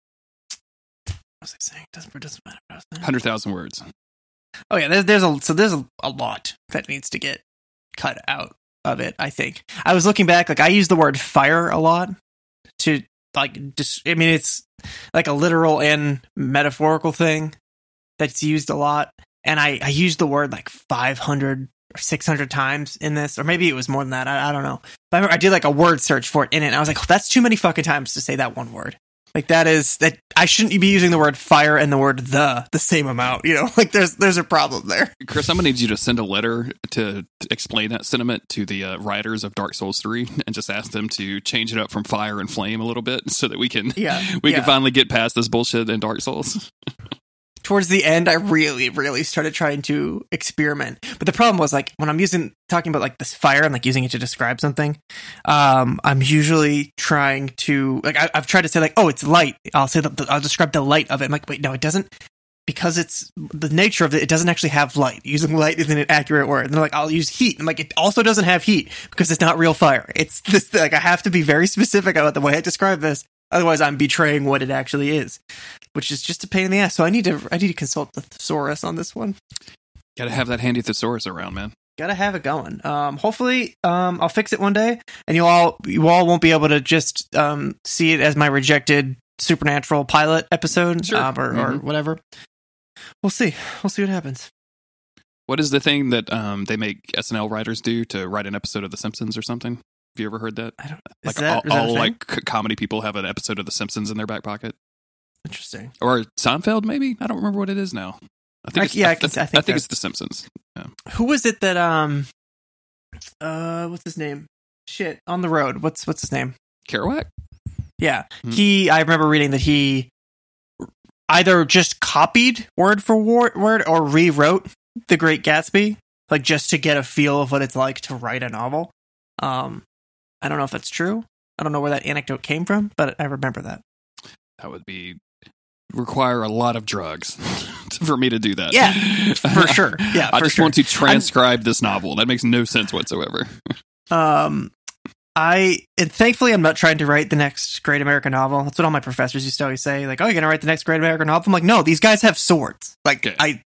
was I saying? Doesn't it doesn't matter. what I was saying. hundred thousand words. Oh yeah, there's there's a so there's a, a lot that needs to get cut out of it. I think I was looking back, like I use the word fire a lot to like. Dis- I mean, it's like a literal and metaphorical thing that's used a lot, and I I used the word like 500 or 600 times in this, or maybe it was more than that. I, I don't know. But I, remember I did like a word search for it in it, and I was like, that's too many fucking times to say that one word. Like that is that I shouldn't be using the word fire and the word the the same amount. You know, like there's there's a problem there. Chris, I'm gonna need you to send a letter to, to explain that sentiment to the uh, writers of Dark Souls Three, and just ask them to change it up from fire and flame a little bit, so that we can Yeah, we yeah. can finally get past this bullshit in Dark Souls. Towards the end, I really, really started trying to experiment. But the problem was like when I'm using talking about like this fire and like using it to describe something, um, I'm usually trying to like I, I've tried to say like oh it's light. I'll say that I'll describe the light of it. I'm like wait no it doesn't because it's the nature of it. It doesn't actually have light. Using light isn't an accurate word. And they're like I'll use heat. I'm like it also doesn't have heat because it's not real fire. It's this like I have to be very specific about the way I describe this. Otherwise, I'm betraying what it actually is, which is just a pain in the ass. So I need to I need to consult the thesaurus on this one. Got to have that handy thesaurus around, man. Gotta have it going. Um, hopefully, um, I'll fix it one day, and you all you all won't be able to just um see it as my rejected supernatural pilot episode, Sure. um, or, or Mhm. whatever. We'll see. We'll see what happens. What is the thing that um, they make SNL writers do to write an episode of The Simpsons or something? Have you ever heard that? I don't. Like that, all, all like comedy people have an episode of The Simpsons in their back pocket, interesting? or Seinfeld maybe. I don't remember what it is now. I think I- it's, yeah, I I, can- I think I think it's The Simpsons. Who was it that um, uh, what's his name? Shit, on the road. What's what's his name? Kerouac. Yeah. Hmm. He, I remember reading that he either just copied word for word or rewrote The Great Gatsby, like just to get a feel of what it's like to write a novel. Um, I don't know if that's true. I don't know where that anecdote came from, but I remember that. That would be require a lot of drugs for me to do that. Yeah, for sure. Yeah, I just sure. want to transcribe this novel. That makes no sense whatsoever. Um, I and thankfully I'm not trying to write the next great American novel. That's what all my professors used to always say. Like, "Oh, you're gonna write the next great American novel?" I'm like, "No, these guys have swords. Like, Okay. I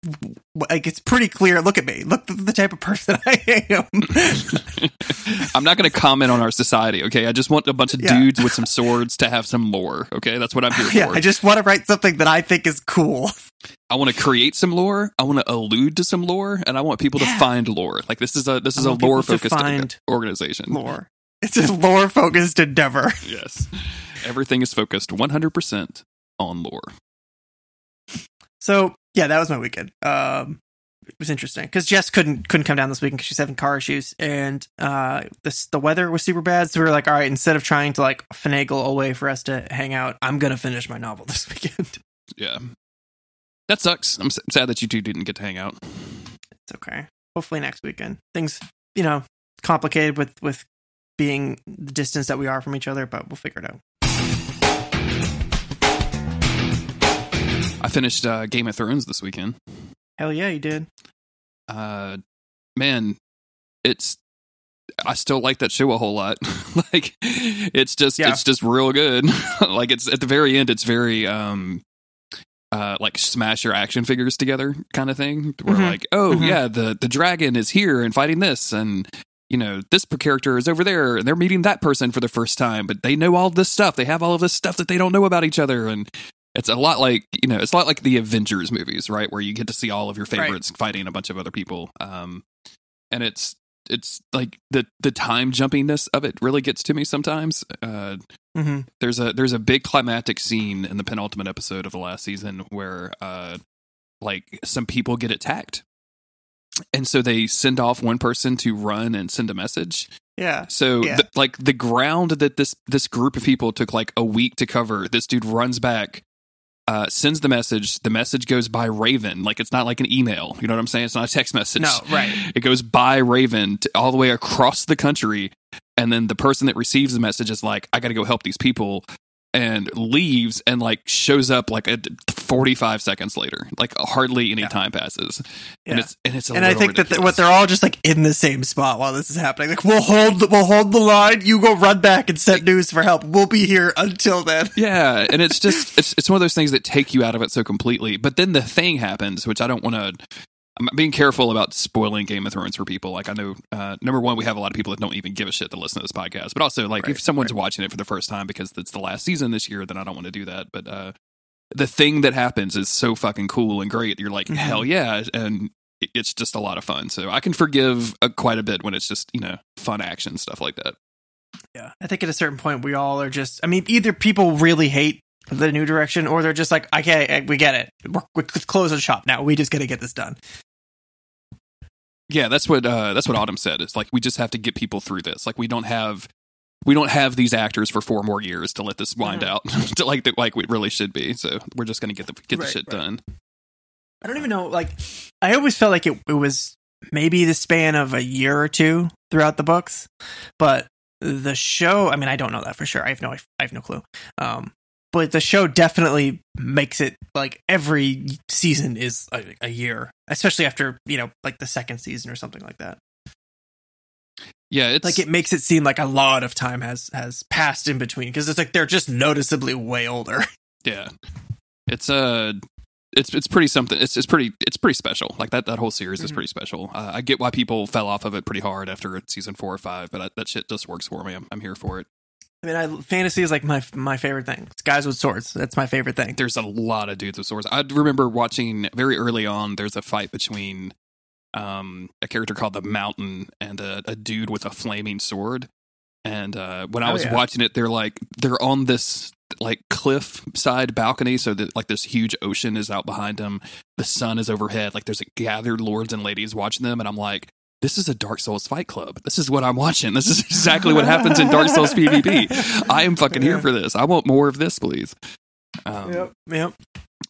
like it's pretty clear. Look at me. Look at the type of person I am." I'm not going to comment on our society, okay? I just want a bunch of Yeah. dudes with some swords to have some lore, okay? That's what I'm here yeah, for. I just want to write something that I think is cool. I want to create some lore. I want to allude to some lore, and I want people Yeah. to find lore. Like this is a this is a lore focused organization. Lore. It's a lore focused endeavor. Yes, everything is focused 100 percent on lore. So yeah, that was my weekend. Um, it was interesting because Jess couldn't couldn't come down this weekend because she's having car issues, and uh, this the weather was super bad. So we were like, all right, instead of trying to like finagle a way for us to hang out, I'm gonna finish my novel this weekend. Yeah, that sucks. I'm s- sad that you two didn't get to hang out. it's okay. Hopefully next weekend. Things you know complicated with with being the distance that we are from each other, but we'll figure it out. I finished uh, Game of Thrones this weekend. Hell yeah, you did. uh man it's i still like that show a whole lot like it's just Yeah. it's just real good like it's at the very end it's very um uh like smash your action figures together kind of thing where Mhm. like oh Mhm. yeah the the dragon is here and fighting this and you know this character is over there and they're meeting that person for the first time but they know all this stuff. They have all of this stuff that they don't know about each other. And it's a lot like you know it's a lot like the avengers movies right? Where you get to see all of your Right. favorites fighting a bunch of other people. Um and it's it's like the the time jumpiness of it really gets to me sometimes. Uh hmm there's a there's a big climactic scene in the penultimate episode of the last season where uh like some people get attacked and so they send off one person to run and send a message Yeah. so Yeah. the, like the ground that this this group of people took like a week to cover this dude runs back uh, sends the message. The message goes by Raven. Like it's not like an email. You know what I'm saying? It's not a text message. No, right. It goes by Raven to, all the way across the country, and then the person that receives the message is like, "I got to go help these people," and leaves and like shows up like a 45 seconds later. Like hardly any Yeah. time passes, and it's and it's a and I think that th- what they're all just like in the same spot while this is happening. Like we'll hold, the, we'll hold the line. You go run back and send news for help. We'll be here until then. Yeah, and it's just it's it's one of those things that take you out of it so completely. But then the thing happens, which I don't want to. I'm being careful about spoiling Game of Thrones for people. Like I know, uh, number one, we have a lot of people that don't even give a shit to listen to this podcast. But also, like Right, if someone's watching it for the first time because it's the last season this year, then I don't want to do that. But uh, the thing that happens is so fucking cool and great. You're like, Mhm. hell yeah, and it's just a lot of fun. So I can forgive uh, quite a bit when it's just you know fun action stuff like that. Yeah, I think at a certain point we all are just. I mean, either people really hate the new direction, or they're just like, okay, we get it. We're, we're close the shop now. We just got to get this done. Yeah, that's what uh, that's what Autumn said. It's like we just have to get people through this. Like we don't have we don't have these actors for four more years to let this wind Mhm. out to like the, like it really should be. So we're just gonna get the get the shit right. done. I don't even know. Like, I always felt like it, it was maybe the span of a year or two throughout the books, but the show. I mean, I don't know that for sure. I have no, I have no clue. Um, but the show definitely makes it like every season is a, a year, especially after you know, like the second season or something like that. Yeah, it's Like it makes it seem like a lot of time has has passed in between because it's like they're just noticeably way older. yeah, it's uh it's it's pretty something. It's it's pretty it's pretty special. Like that that whole series is Mhm. pretty special. Uh, I get why people fell off of it pretty hard after season four or five, but I, that shit just works for me. I'm, I'm here for it. I mean, I, fantasy is like my my favorite thing. It's guys with swords. That's my favorite thing. there's a lot of dudes with swords. I remember watching very early on. There's a fight between um, a character called the Mountain and a, a dude with a flaming sword. And uh, when I Oh, was yeah. watching it, they're like they're on this like cliff side balcony, so that like this huge ocean is out behind them. The sun is overhead. Like there's a gathered lords and ladies watching them, and I'm like, this is a Dark Souls fight club. This is what I'm watching. This is exactly what happens in Dark Souls PvP. I am fucking here for this. I want more of this, please. Um, Yep. Yep.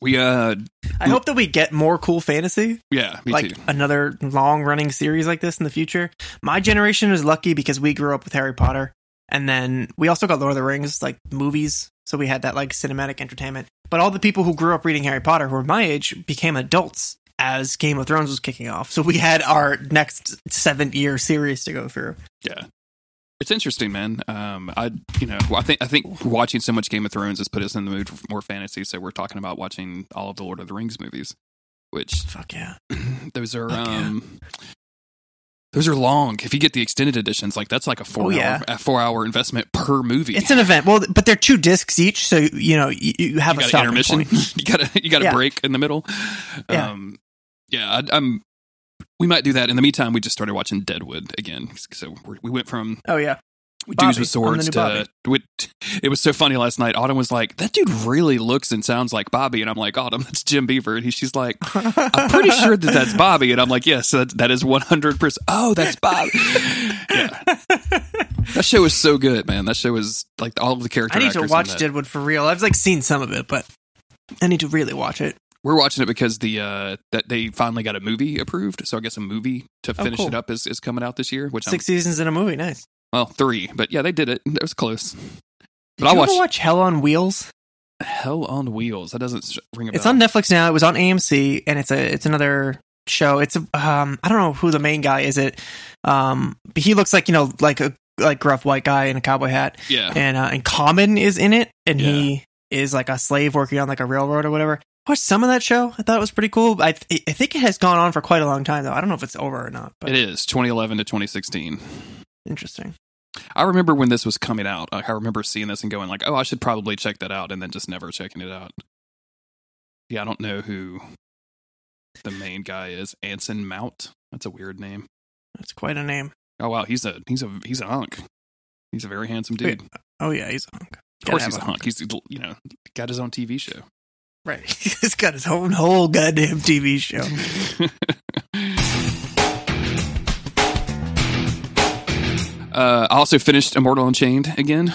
We uh, I hope that we get more cool fantasy, yeah, me like too. another long running series like this in the future. My generation is lucky because we grew up with Harry Potter, and then we also got Lord of the Rings, like movies. So we had that like cinematic entertainment. But all the people who grew up reading Harry Potter, who were my age, became adults as Game of Thrones was kicking off. So we had our next seven year series to go through. Yeah. It's interesting, man. Um, I, you know, I think I think watching so much Game of Thrones has put us in the mood for more fantasy. So we're talking about watching all of the Lord of the Rings movies, which Fuck yeah. those are Fuck yeah. um, those are long. If you get the extended editions, like that's like a four Oh, hour a four hour investment per movie. It's an event. Well, but they're two discs each, so you know you, you have you a got an stopping intermission. point. you got a you got a Yeah. break in the middle. Yeah. Um, yeah, I, I'm. We might do that. In the meantime, we just started watching Deadwood again. So we're, we went from Oh yeah. dudes Bobby. with swords to it was so funny last night autumn was like that dude really looks and sounds like bobby and i'm like autumn that's jim beaver and he, she's like i'm pretty sure that that's bobby and i'm like yes that, that is 100% oh that's bobby yeah that show was so good man that show was like all of the characters. I need to watch. Deadwood for real. I've like seen some of it, but I need to really watch it. We're watching it because the uh that they finally got a movie approved so i guess a movie to Oh, finish cool. it up is, is coming out this year which Six I'm, seasons in a movie, nice. well three but yeah they did it it was close but i you watched watch Hell on Wheels? hell on wheels that doesn't ring a bell It's on Netflix now. It was on AMC, and it's a it's another show. It's a um I don't know who the main guy is. It um but he looks like you know like a like gruff white guy in a cowboy hat, yeah and uh, and Common is in it, and Yeah. he is like a slave working on like a railroad or whatever. Watched some of that show. I thought it was pretty cool. I th- I think it has gone on for quite a long time though. I don't know if it's over or not, but It is 2011 to 2016. interesting. I remember when this was coming out. I remember seeing this and going like, "Oh, I should probably check that out," and then just never checking it out. Yeah, I don't know who the main guy is. Anson Mount. That's a weird name. That's quite a name. Oh wow, he's a he's a he's a hunk. He's a very handsome dude. Wait, Oh yeah, he's a hunk. of course, he's a hunk. He's you know got his own TV show. Right. he's got his own whole goddamn TV show. uh, I also finished Immortal Unchained again.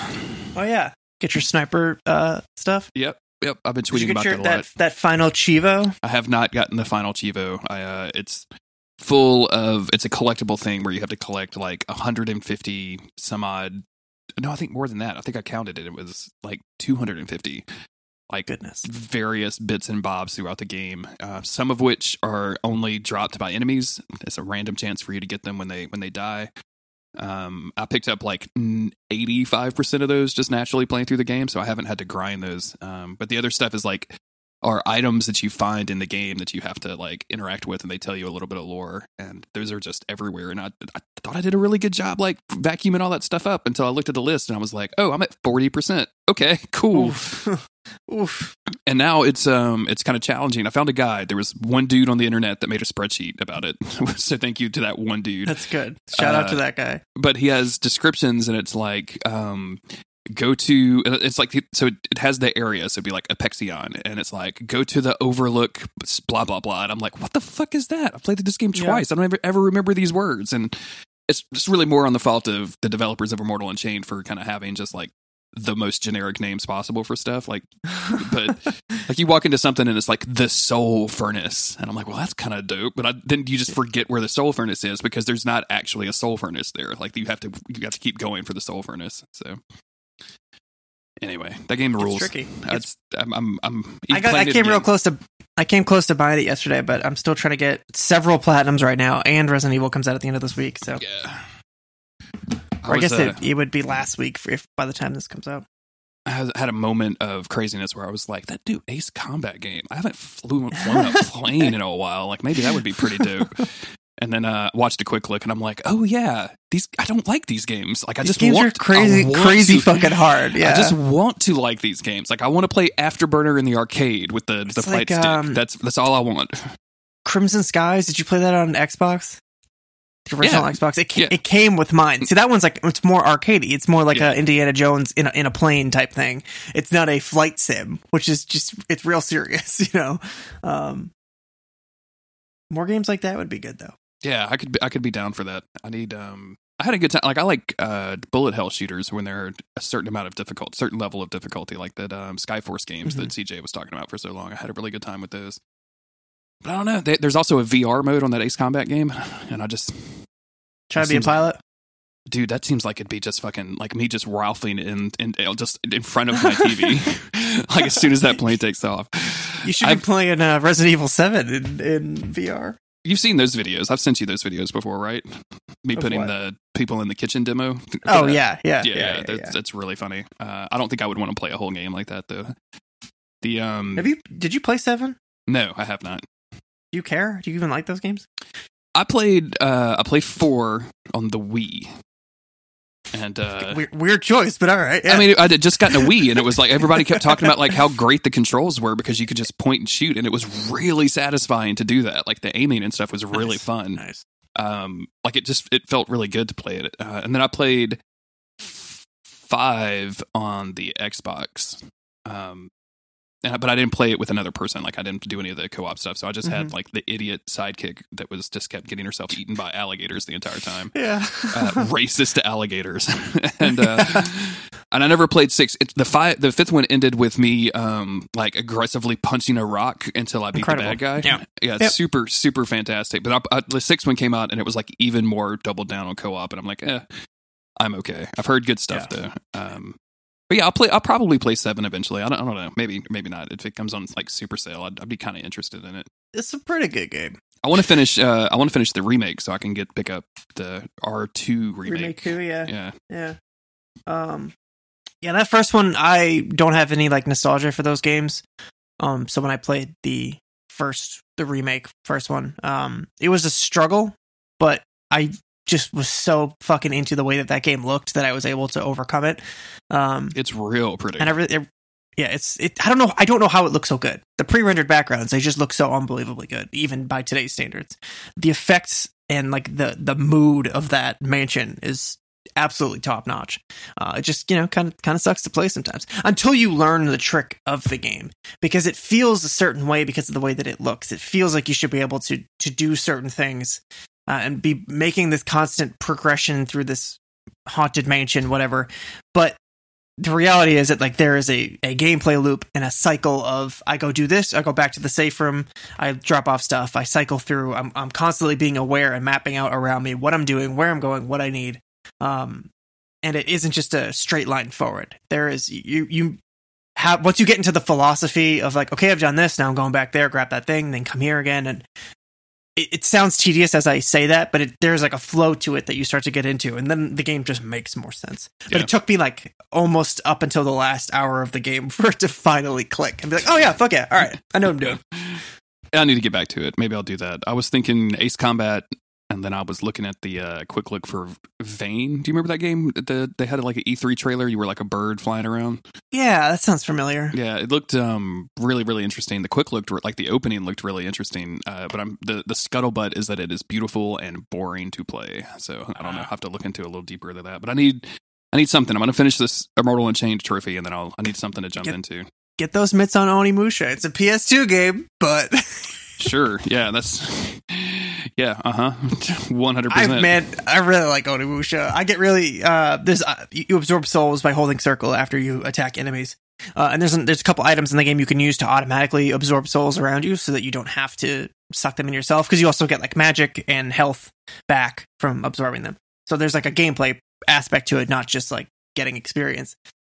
Oh yeah. Get your sniper uh stuff. Yep, yep. I've been Did tweeting about your that a lot. that that final cheevo? I have not gotten the final cheevo. I uh it's full of it's a collectible thing where you have to collect like 150 some odd no, I think more than that. I think I counted it. It was like 250 like Goodness. various bits and bobs throughout the game. Uh, some of which are only dropped by enemies. It's a random chance for you to get them when they when they die. Um, I picked up like eighty five percent of those just naturally playing through the game, so I haven't had to grind those. Um, but the other stuff is like are items that you find in the game that you have to like interact with, and they tell you a little bit of lore, and those are just everywhere. And I, I thought I did a really good job like vacuuming all that stuff up until I looked at the list and I was like, oh, I'm at forty percent. Okay, cool Oof. Oof. and now it's um it's kind of challenging. I found a guide. There was one dude on the internet that made a spreadsheet about it. so thank you to that one dude. That's good. Shout out to Uh, that guy. But he has descriptions, and it's like um go to it's like so it has the area so it'd be like apexion and it's like go to the overlook blah blah blah and i'm like what the fuck is that? I've played this game Yeah. twice. I don't ever, ever remember these words. And it's just really more on the fault of the developers of immortal unchained for kind of having just like the most generic names possible for stuff like but like you walk into something and it's like the soul furnace and i'm like well that's kind of dope but I, then you just forget where the soul furnace is because there's not actually a soul furnace there like you have to you have to keep going for the soul furnace so anyway that game rules. It's tricky. that's i'm i'm, I'm I got. I came real close to. I came close to buying it yesterday, but I'm still trying to get several platinums right now. And Resident Evil comes out at the end of this week, so yeah I, was, guess uh, it, it would be last week for if by the time this comes out. I had- had a moment of craziness where I was like, "That dude, Ace Combat game. I haven't flew, flown a plane in a while. Like maybe that would be pretty dope." And then uh, watched a quick look, and I'm like, "Oh yeah, these. I don't like these games. Like I These just games want are crazy, want crazy to- fucking hard. Yeah, I just want to like these games. Like I want to play Afterburner in the arcade with the the It's fight like, stick. um, that's that's all I want. Crimson Skies. Did you play that on Xbox? The original Yeah. Xbox. It, Yeah. it came with mine. See, that one's like it's more arcadey. It's more like Yeah. a Indiana Jones in a, in a plane type thing. It's not a flight sim, which is just it's real serious. You know, um, more games like that would be good though. Yeah, I could be, I could be down for that. I need um I had a good time. Like I like uh bullet hell shooters when they're a certain amount of difficult, certain level of difficulty, like that um Skyforce games that CJ was talking about for so long. I had a really good time with those. But I don't know. They, there's also a VR mode on that Ace Combat game, and I just Try to be a Seems like- pilot. dude, that seems like it'd be just fucking like me just ralphing in, in, in just in front of my TV, like as soon as that plane takes off. You should I've- be playing uh, Resident Evil Seven in, in VR. You've seen those videos. I've sent you those videos before, right? Me Of putting what? the people in the kitchen demo. Oh that. yeah, yeah, yeah, yeah, yeah. that's, yeah. that's really funny. Uh, I don't think I would want to play a whole game like that though. The um, Have you? Did you play Seven? no, I have not. Do you care? Do you even like those games? I played uh, I played four on the Wii, and uh, weird, weird choice, but all right. Yeah. I mean, I just gotten a Wii, and it was like everybody kept talking about like how great the controls were because you could just point and shoot, and it was really satisfying to do that. Like the aiming and stuff was really Nice. fun. nice. um like it just it felt really good to play it uh, and then i played five on the xbox um but i didn't play it with another person. Like i didn't do any of the co-op stuff. So i just had like the idiot sidekick that was just kept getting herself eaten by alligators the entire time. Yeah. uh, racist alligators. And uh and i never played six. It's the five the fifth one ended with me um like aggressively punching a rock until i beat Incredible. the bad guy. Yeah. yeah it's Yep. super super fantastic. But I, I, the sixth one came out and it was like even more doubled down on co-op. And i'm like eh i'm okay. I've heard good stuff though. Um but yeah, I'll play. I'll probably play seven eventually. I don't, I don't know. Maybe, maybe not. If it comes on like super sale, I'd, I'd be kind of interested in it. it's a pretty good game. I want to finish. Uh, I want to finish the remake so I can get pick up the R two remake. Remake two, yeah. Yeah, Yeah. Um yeah, that first one I don't have any like nostalgia for those games. Um so when I played the first the remake first one, um it was a struggle, but I just was so fucking into the way that that game looked that I was able to overcome it. Um it's real pretty. and I really it- yeah, it's it I don't know I don't know how it looks so good. The pre-rendered backgrounds, they just look so unbelievably good even by today's standards. The effects and like the the mood of that mansion is absolutely top notch. Uh, it just you know kind of kind of sucks to play sometimes until you learn the trick of the game because it feels a certain way because of the way that it looks. It feels like you should be able to to do certain things uh, and be making this constant progression through this haunted mansion, whatever. But the reality is that like there is a, a gameplay loop and a cycle of I go do this, I go back to the safe room, I drop off stuff, I cycle through. I'm I'm constantly being aware and mapping out around me what I'm doing, where I'm going, what I need. Um, and it isn't just a straight line forward. There is you you have once you get into the philosophy of like okay I've done this now I'm going back there grab that thing then come here again and it, it sounds tedious as I say that but it, there's like a flow to it that you start to get into and then the game just makes more sense. But Yeah. it took me like almost up until the last hour of the game for it to finally click and be like oh yeah fuck yeah all right I know what I'm doing. I need to get back to it. Maybe I'll do that. I was thinking Ace Combat, and then I was looking at the uh, quick look for Vane. Do you remember that game? The, they had like an E3 trailer. You were like a bird flying around. Yeah, that sounds familiar. Yeah, it looked um, really, really interesting. The quick looked like the opening looked really interesting. Uh, but I'm the the scuttlebutt is that it is beautiful and boring to play. So I don't know. I have to look into a little deeper than that. But I need I need something. I'm going to finish this Immortal Unchained trophy, and then I'll I need something to jump Get- into. Get those mitts on Onimusha. It's a PS2 game, but Sure. Yeah. That's. Yeah. Uh huh. One hundred I percent. man, I really like Onimusha. I get really uh there's uh, you you absorb souls by holding circle after you attack enemies. Uh, and there's there's a couple items in the game you can use to automatically absorb souls around you, so that you don't have to suck them in yourself. Because you also get like magic and health back from absorbing them. So there's like a gameplay aspect to it, not just like getting experience.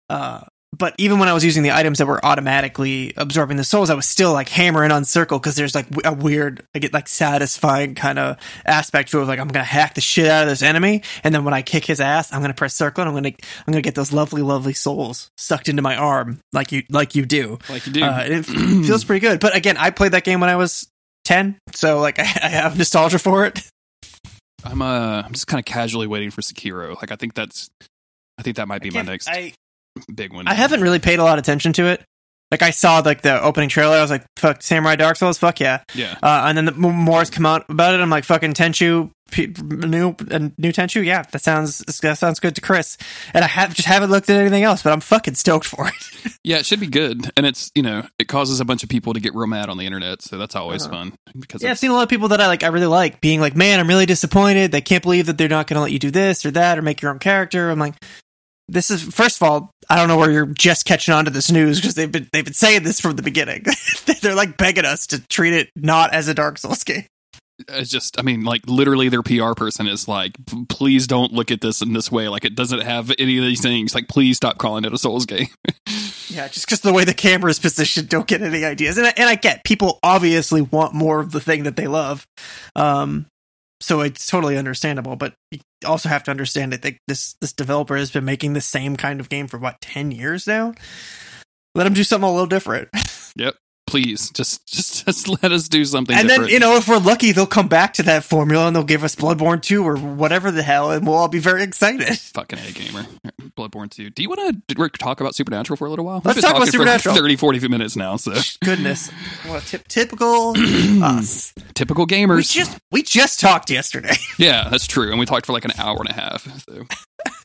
Uh, but even when I was using the items that were automatically absorbing the souls, I was still like hammering on circle because there's like a weird, I get like satisfying kind of aspect to it. Like I'm gonna hack the shit out of this enemy, and then when I kick his ass, I'm gonna press circle, and I'm gonna I'm gonna get those lovely, lovely souls sucked into my arm, like you like you do. like you do. Uh, and it feels pretty good. But again, I played that game when I was ten, so like I, I have nostalgia for it. I'm uh I'm just kind of casually waiting for Sekiro. Like I think that's I think that might be my next I big one. I haven't really paid a lot of attention to it. Like I saw like the opening trailer, I was like, "Fuck Samurai Dark Souls, fuck yeah!" Yeah. Uh, and then the m- more has come out about it. I'm like, "Fucking Tenchu P- new uh, new Tenchu, yeah, that sounds that sounds good to Chris. And I have just haven't looked at anything else, but I'm fucking stoked for it. Yeah, it should be good, and it's you know it causes a bunch of people to get real mad on the internet, so that's always Uh-huh. fun because yeah, I've seen a lot of people that I like. I really like being like, man, I'm really disappointed. They can't believe that they're not going to let you do this or that or make your own character. I'm like, this is first of all, I don't know where you're just catching on to this news because they've been they've been saying this from the beginning. they're like begging us to treat it not as a Dark Souls game. it's just I mean like literally their PR person is like, please don't look at this in this way. Like it doesn't have any of these things. Like please stop calling it a Souls game. Yeah, just because the way the camera is positioned, don't get any ideas. And I, and I get people obviously want more of the thing that they love, um, so it's totally understandable. But you also have to understand that they, this this developer has been making the same kind of game for what ten years now. Let them do something a little different, yep. Please just just just let us do something. and different. then you know if we're lucky, they'll come back to that formula and they'll give us Bloodborne two or whatever the hell, and we'll all be very excited. Fucking A gamer. Bloodborne 2. Do you want to talk about Supernatural for a little while? Let's talk about talking for Supernatural. 30, 40 minutes now, so Goodness, well, tip, typical us. typical We gamers. just we just talked yesterday. yeah, that's true. And we talked for like an hour and a half. So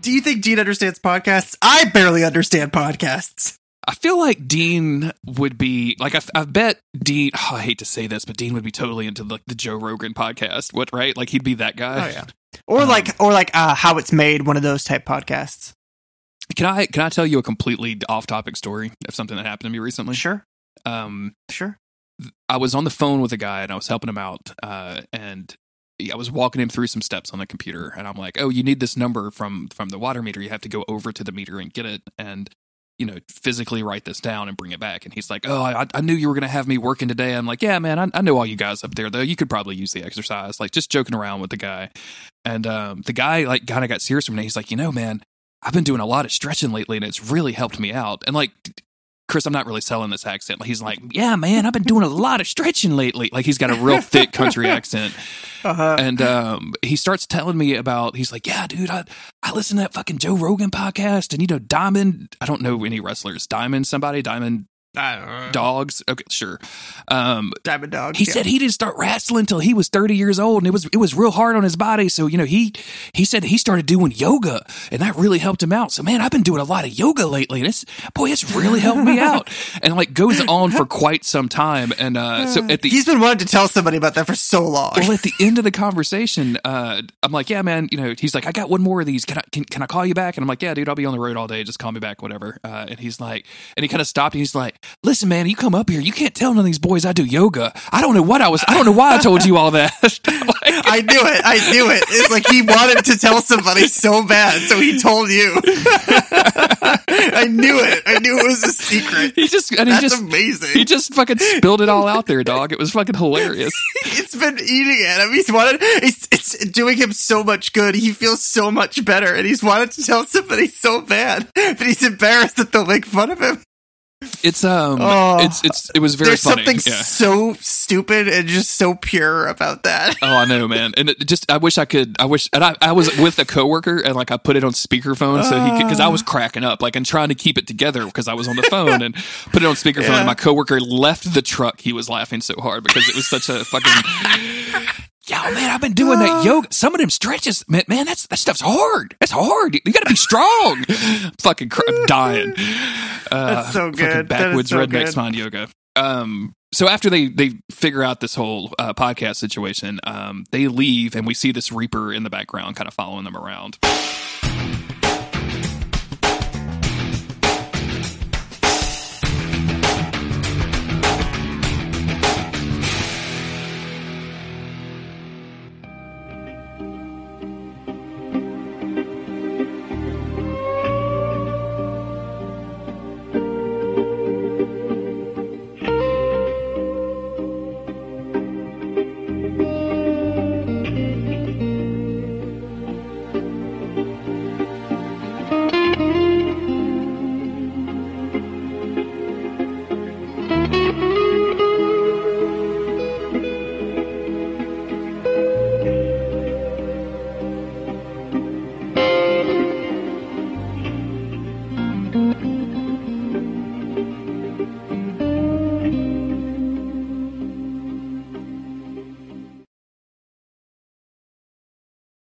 Do you think Dean understands podcasts? I barely understand podcasts. I feel like Dean would be like I, I bet Dean. Oh, I hate to say this, but Dean would be totally into like the Joe Rogan podcast. What right? Like he'd be that guy. Oh yeah. Or Um, like or like uh, how it's made, one of those type podcasts. Can I can I tell you a completely off topic story of something that happened to me recently? Sure, Um, sure. I was on the phone with a guy and I was helping him out, uh, and I was walking him through some steps on the computer, and I'm like, "Oh, you need this number from from the water meter. You have to go over to the meter and get it, and you know, physically write this down and bring it back." And he's like, "Oh, I, I knew you were going to have me working today." I'm like, "Yeah, man, I, I know all you guys up there though. You could probably use the exercise." Like just joking around with the guy, and um, the guy like kind of got serious from me. He's like, "You know, man." I've been doing a lot of stretching lately and it's really helped me out. And like, Chris, I'm not really selling this accent. He's like, yeah, man, I've been doing a lot of stretching lately. Like he's got a real thick country accent. Uh-huh. And um, he starts telling me about, he's like, yeah, dude, I, I listen to that fucking Joe Rogan podcast. And, you know, Diamond, I don't know any wrestlers. Diamond, somebody, Diamond I don't know. Dogs. Okay, sure. Um, Diamond Dog. he yeah. said he didn't start wrestling until he was 30 years old and it was it was real hard on his body so you know he he said he started doing yoga and that really helped him out so man i've been doing a lot of yoga lately and it's boy it's really helped me out and like goes on for quite some time and uh so at the He's been wanting to tell somebody about that for so long. well, at the end of the conversation, uh, I'm like, "Yeah, man." You know, he's like, "I got one more of these. Can I can, can I call you back?" And I'm like, "Yeah, dude, I'll be on the road all day. Just call me back, whatever." Uh, and he's like, and he kind of stopped. And he's like, "Listen, man, you come up here. You can't tell none of these boys I do yoga. I don't know what I was. I don't know why I told you all that." Like, I knew it. I knew it. It's like he wanted to tell somebody so bad, so he told you. I knew it. I knew it was a secret. he just and he That's just amazing. he just fucking spilled it all out there, dog. It was fucking hilarious. it's been eating it. I mean, he's wanted. It's, it's doing him so much good. He feels so much better, and he's wanted to tell somebody so bad, but he's embarrassed that they'll make fun of him. It's um, Oh. it's it's it was very There's funny. something yeah. so stupid and just so pure about that. Oh, I know, man. And it just, I wish I could, I wish, and I, I was with a coworker and like I put it on speakerphone so he could, cause I was cracking up, like, and trying to keep it together because I was on the phone and put it on speakerphone. Yeah. And my coworker left the truck. He was laughing so hard because it was such a fucking, yo, man, I've been doing that yoga. Some of them stretches, man, man, that's, that stuff's hard. That's hard. You gotta be strong. fucking cr- I'm dying. Uh, That's so good. Backwoods so rednecks good. yoga. Um, so after they they figure out this whole uh, podcast situation, um, they leave and we see this Reaper in the background, kind of following them around.